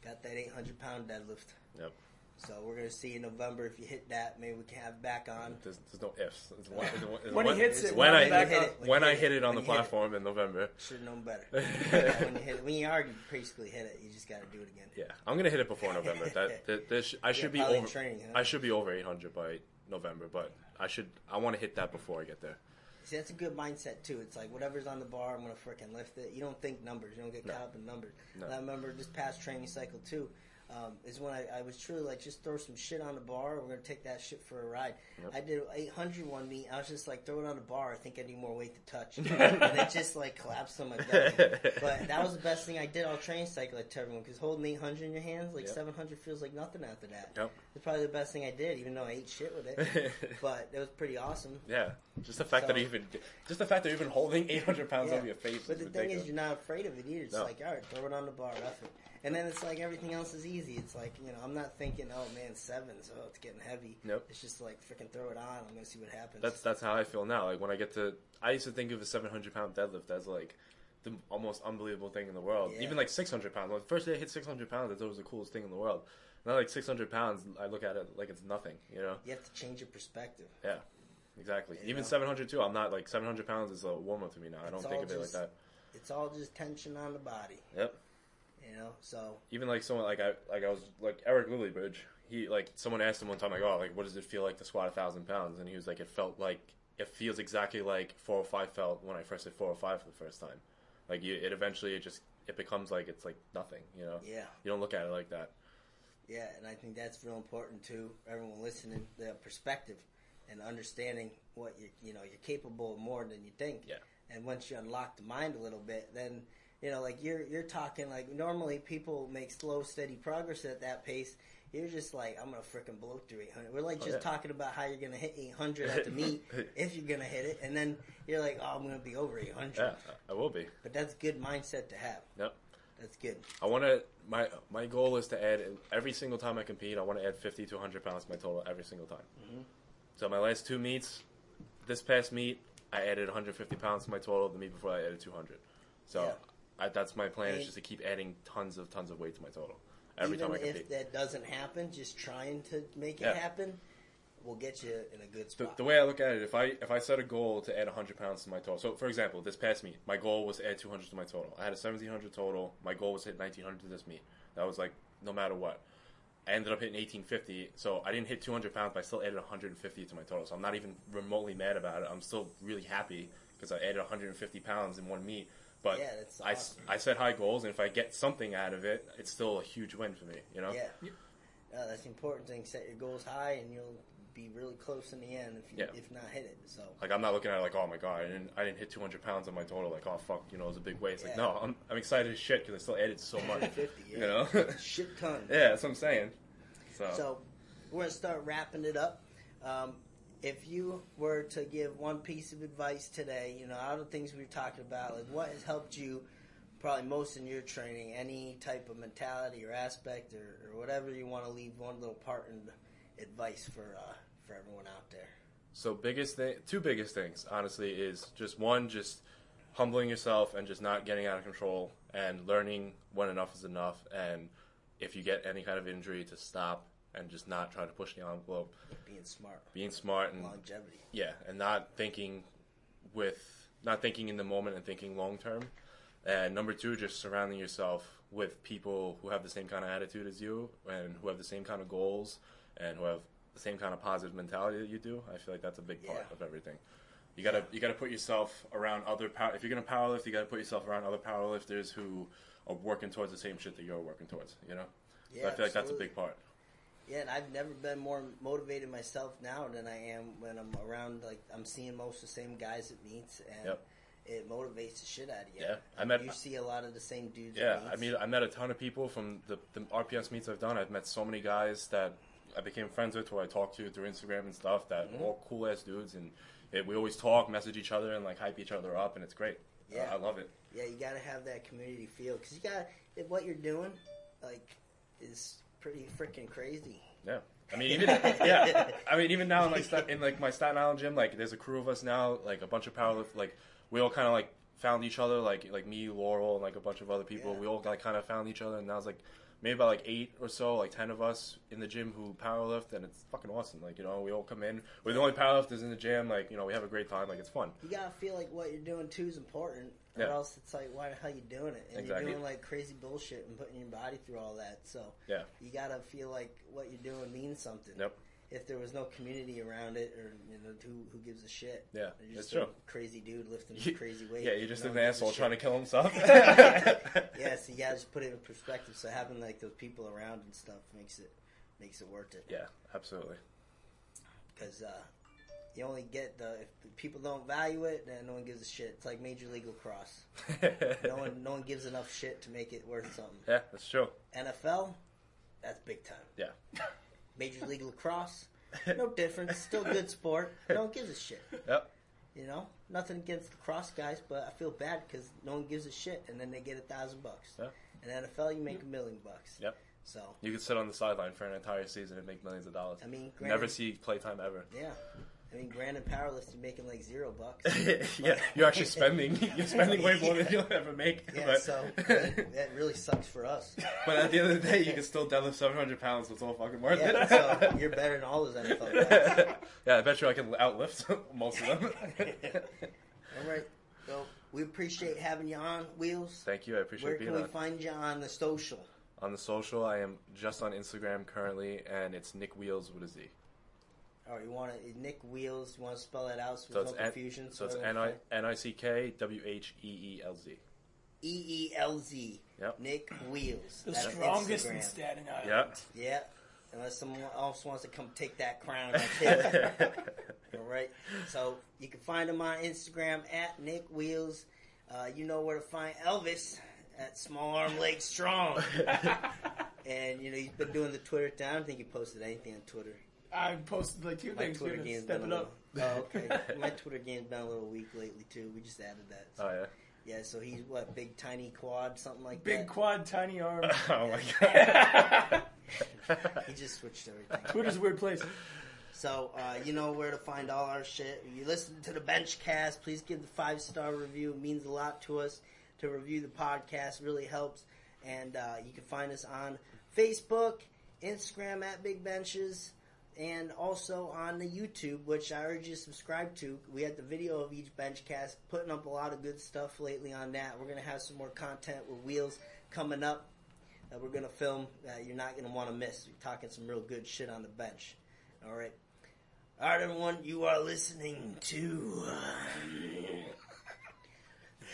Got that 800 pound deadlift. yep. So we're gonna see in November if you hit that. Maybe we can have back on. There's, there's no ifs. It's when, it's When he hits it, when I hit it. when I hit it on the platform in November. Should have known better. Yeah, when you hit it, when you already basically hit it, you just got to do it again. Yeah, I'm gonna hit it before November. That, that, that sh- I should be over. training, huh? I should be over 800 by November, but I should. I want to hit that before I get there. See, that's a good mindset too. It's like whatever's on the bar, I'm gonna freaking lift it. You don't think numbers. You don't get No. caught up in numbers. No. And I remember this past training cycle too. Um, is when I, I was truly like, just throw some shit on the bar. We're gonna take that shit for a ride. Yep. I did 800 one meet. I was just like, throw it on the bar. I think I need more weight to touch, and it just like collapsed on my belly. But that was the best thing I did all training cycle. Tell everyone because holding 800 in your hands, like Yep. 700 feels like nothing after that. Yep. It's probably the best thing I did, even though I ate shit with it. but it was pretty awesome. Yeah, just the fact that So- you even, just the fact that you're even holding 800 pounds Yeah. over your face. But the thing is, you're not afraid of it either. It's No. like, all right, throw it on the bar, rough it. And then it's like everything else is easy. It's like, you know, I'm not thinking, oh man, sevens, oh, it's getting heavy. Nope. It's just like, freaking throw it on. I'm going to see what happens. That's that's how I feel now. Like when I get to, I used to think of a 700 pound deadlift as like the almost unbelievable thing in the world. Yeah. Even like 600 pounds. Like, the first day I hit 600 pounds, I thought it was the coolest thing in the world. Now like 600 pounds, I look at it like it's nothing. You know? you have to change your perspective. Yeah, exactly. You Even know? 700 too. I'm not like 700 pounds is a warm up to me now. I don't think of it like that. It's all just tension on the body, Yep. You know? So, Even like someone like I like I was like Eric Lilliebridge. He like someone asked him one time like oh like what does it feel like to squat a thousand pounds and he was like it felt like it feels exactly like 405 felt when I first did 405 for the first time. Like you, it eventually it just it becomes like it's like nothing. You know. yeah. You don't look at it like that. Yeah, and I think that's real important too. Everyone listening, the perspective and understanding what you you know you're capable of more than you think. Yeah. And once you unlock the mind a little bit, then you know, like you're you're talking like normally people make slow, steady progress at that pace. You're just like I'm gonna freaking blow through 800. We're like Oh, just yeah. talking about how you're gonna hit 800 at the meet if you're gonna hit it, and then you're like, oh, I'm gonna be over 800. Yeah, I will be. But that's good mindset to have. Yep. That's good. I want to. My my goal is to add every single time I compete. I want to add 50 to 100 pounds to my total every single time. Mm-hmm. So my last two meets, this past meet, I added 150 pounds to my total. The meet before I added 200. So Yeah. I, that's my plan. And- is just to keep adding tons of tons of weight to my total every Even time I if compete. that doesn't happen, just trying to make it Yeah. happen will get you in a good The, spot. the way I look at it, if I if I set a goal to add 100 pounds to my total, so for example, this past meet, my goal was to add 200 to my total. I had a 1700 total. My goal was to hit 1900 to this meet. That was like no matter what. I ended up hitting 1850, so I didn't hit 200 pounds, but I still added 150 to my total. So I'm not even remotely mad about it. I'm still really happy because I added 150 pounds in one meet. But Yeah, that's I, awesome. I set high goals, and if I get something out of it, it's still a huge win for me. You know? yeah, uh, that's the important thing. Set your goals high, and you'll be really close in the end if you, Yeah. if not hit it. So Like I'm not looking at it like, oh my god, I didn't, I didn't hit 200 pounds on my total. Like, oh fuck, you know, it was a big waste. It's like, no, I'm, I'm excited as shit because I still added so much. 50, yeah. You know? shit ton. yeah, that's what I'm saying. So, So we're gonna start wrapping it up. Um, if you were to give one piece of advice today, you know, out of the things we've talked about, like what has helped you probably most in your training, any type of mentality or aspect or, or whatever you want to leave one little part in advice for uh, for everyone out there. so biggest thing, two biggest things, honestly, is just one, just humbling yourself and just not getting out of control and learning when enough is enough. And if you get any kind of injury, to stop and just not trying to push the envelope. Being smart, Being smart and longevity. Yeah, and not thinking with not thinking in the moment and thinking long term. And number two, just surrounding yourself with people who have the same kind of attitude as you and who have the same kind of goals and who have the same kind of positive mentality that you do. I feel like that's a big part Yeah. of everything. You gotta you gotta put yourself around other power. If you're gonna powerlift, you gotta put yourself around other powerlifters who are working towards the same shit that you're working towards. You know, Yeah, so I feel like that's a big part. Yeah, and I've never been more motivated myself now than I am when I'm around. Like I'm seeing most of the same guys at meets, and Yep. it motivates the shit out of you. Yeah, I met- You see a lot of the same dudes. Yeah, I mean, I met a ton of people from the, the RPS meets I've done. I've met so many guys that I became friends with, who I talk to through Instagram and stuff. That Mm-hmm. all cool ass dudes, and it, we always talk, message each other, and like hype each other up, and it's great. Yeah. I, I love it. Yeah, you got to have that community feel because you got what you're doing, like, is pretty freaking crazy. Yeah. I mean, even yeah. I mean, even now in like in like my Staten Island gym, like there's a crew of us now, like a bunch of powerlift. Like we all kind of like found each other, like like me, Laurel, and like a bunch of other people. Yeah. We all like kind of found each other, and now it's like maybe about like eight or so, like ten of us in the gym who powerlift, and it's fucking awesome. Like you know, we all come in. We're the only powerlifters in the gym. Like you know, we have a great time. Like it's fun. You gotta feel like what you're doing too is important, or Yeah. else it's like, why the hell are you doing it? And Exactly. you're doing like crazy bullshit and putting your body through all that. So Yeah. you gotta feel like what you're doing means something. Yep. If there was no community around it, or you know, who who gives a shit? Yeah, You're that's just a true. Crazy dude lifting You- crazy weight. Yeah, you're just No an one gives a asshole trying to kill himself. Yeah, so you gotta just put it in perspective. So having like those people around and stuff makes it makes it worth it. Yeah, absolutely. because uh, you only get the if people don't value it, then no one gives a shit. It's like Major League Lacrosse. No one, no one gives enough shit to make it worth something. Yeah, that's true. NFL, that's big time. Yeah. Major League Lacrosse, no difference. Still good sport. No one gives a shit. Yep. You know, nothing against lacrosse guys, but I feel bad because no one gives a shit, and then they get a thousand bucks. Yeah. In NFL, you make a million bucks. Yep. So You could sit on the sideline for an entire season and make millions of dollars. I mean, Never granted- see playtime ever. yeah, I mean, granted, powerlifting making like zero bucks. yeah, you're actually spending. You're spending way more than you'll ever make. Yeah, but, so mean, that really sucks for us. but at the end of the day, you can still deadlift 700 pounds. So it's all fucking worth Yeah, it. so you're better than all those NFL guys. yeah, I bet you I can outlift most of them. All right. Well, we appreciate having you on, Wheels. Thank you. I appreciate Where being can we on. find you on the social? On the social, I am just on Instagram currently, and it's Nick Wheels with a Z. Or Oh, you want to Nick Wheels? You want to spell that out so So there's it's no N- confusion? so it's everyone N I can- N I C K W H E E L Z. E E L Z. Yep. Nick Wheels. The That's strongest in Instagram. Staten Island. Yeah. Yeah. Unless someone else wants to come take that crown. All right. So you can find him on Instagram at Nick Wheels. Uh, you know where to find Elvis at Small Arm Leg Strong. and you know he's been doing the Twitter thing. I don't think he posted anything on Twitter. I posted like two My things. Twitter Twitter game's Step been it up. little. Oh, okay. My Twitter game's been a little weak lately too. We just added that. So, Oh yeah. yeah. So he's what big tiny quad something like that. Big that. quad, tiny arm. Oh my god. He just switched everything. Twitter's a weird place. So uh, you know where to find all our shit. If you listen to the Bench Cast, please give the five star review. It means a lot to us to review the podcast. Really helps. And uh, you can find us on Facebook, Instagram at Big Benches, and also on the YouTube, which I urge you to subscribe to. We had the video of each bench cast, putting up a lot of good stuff lately on that. We're gonna have some more content with wheels coming up that we're gonna film that you're not gonna want to miss. We're talking some real good shit on the bench. All right, all right, everyone. You are listening to uh,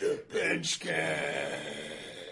the bench cast.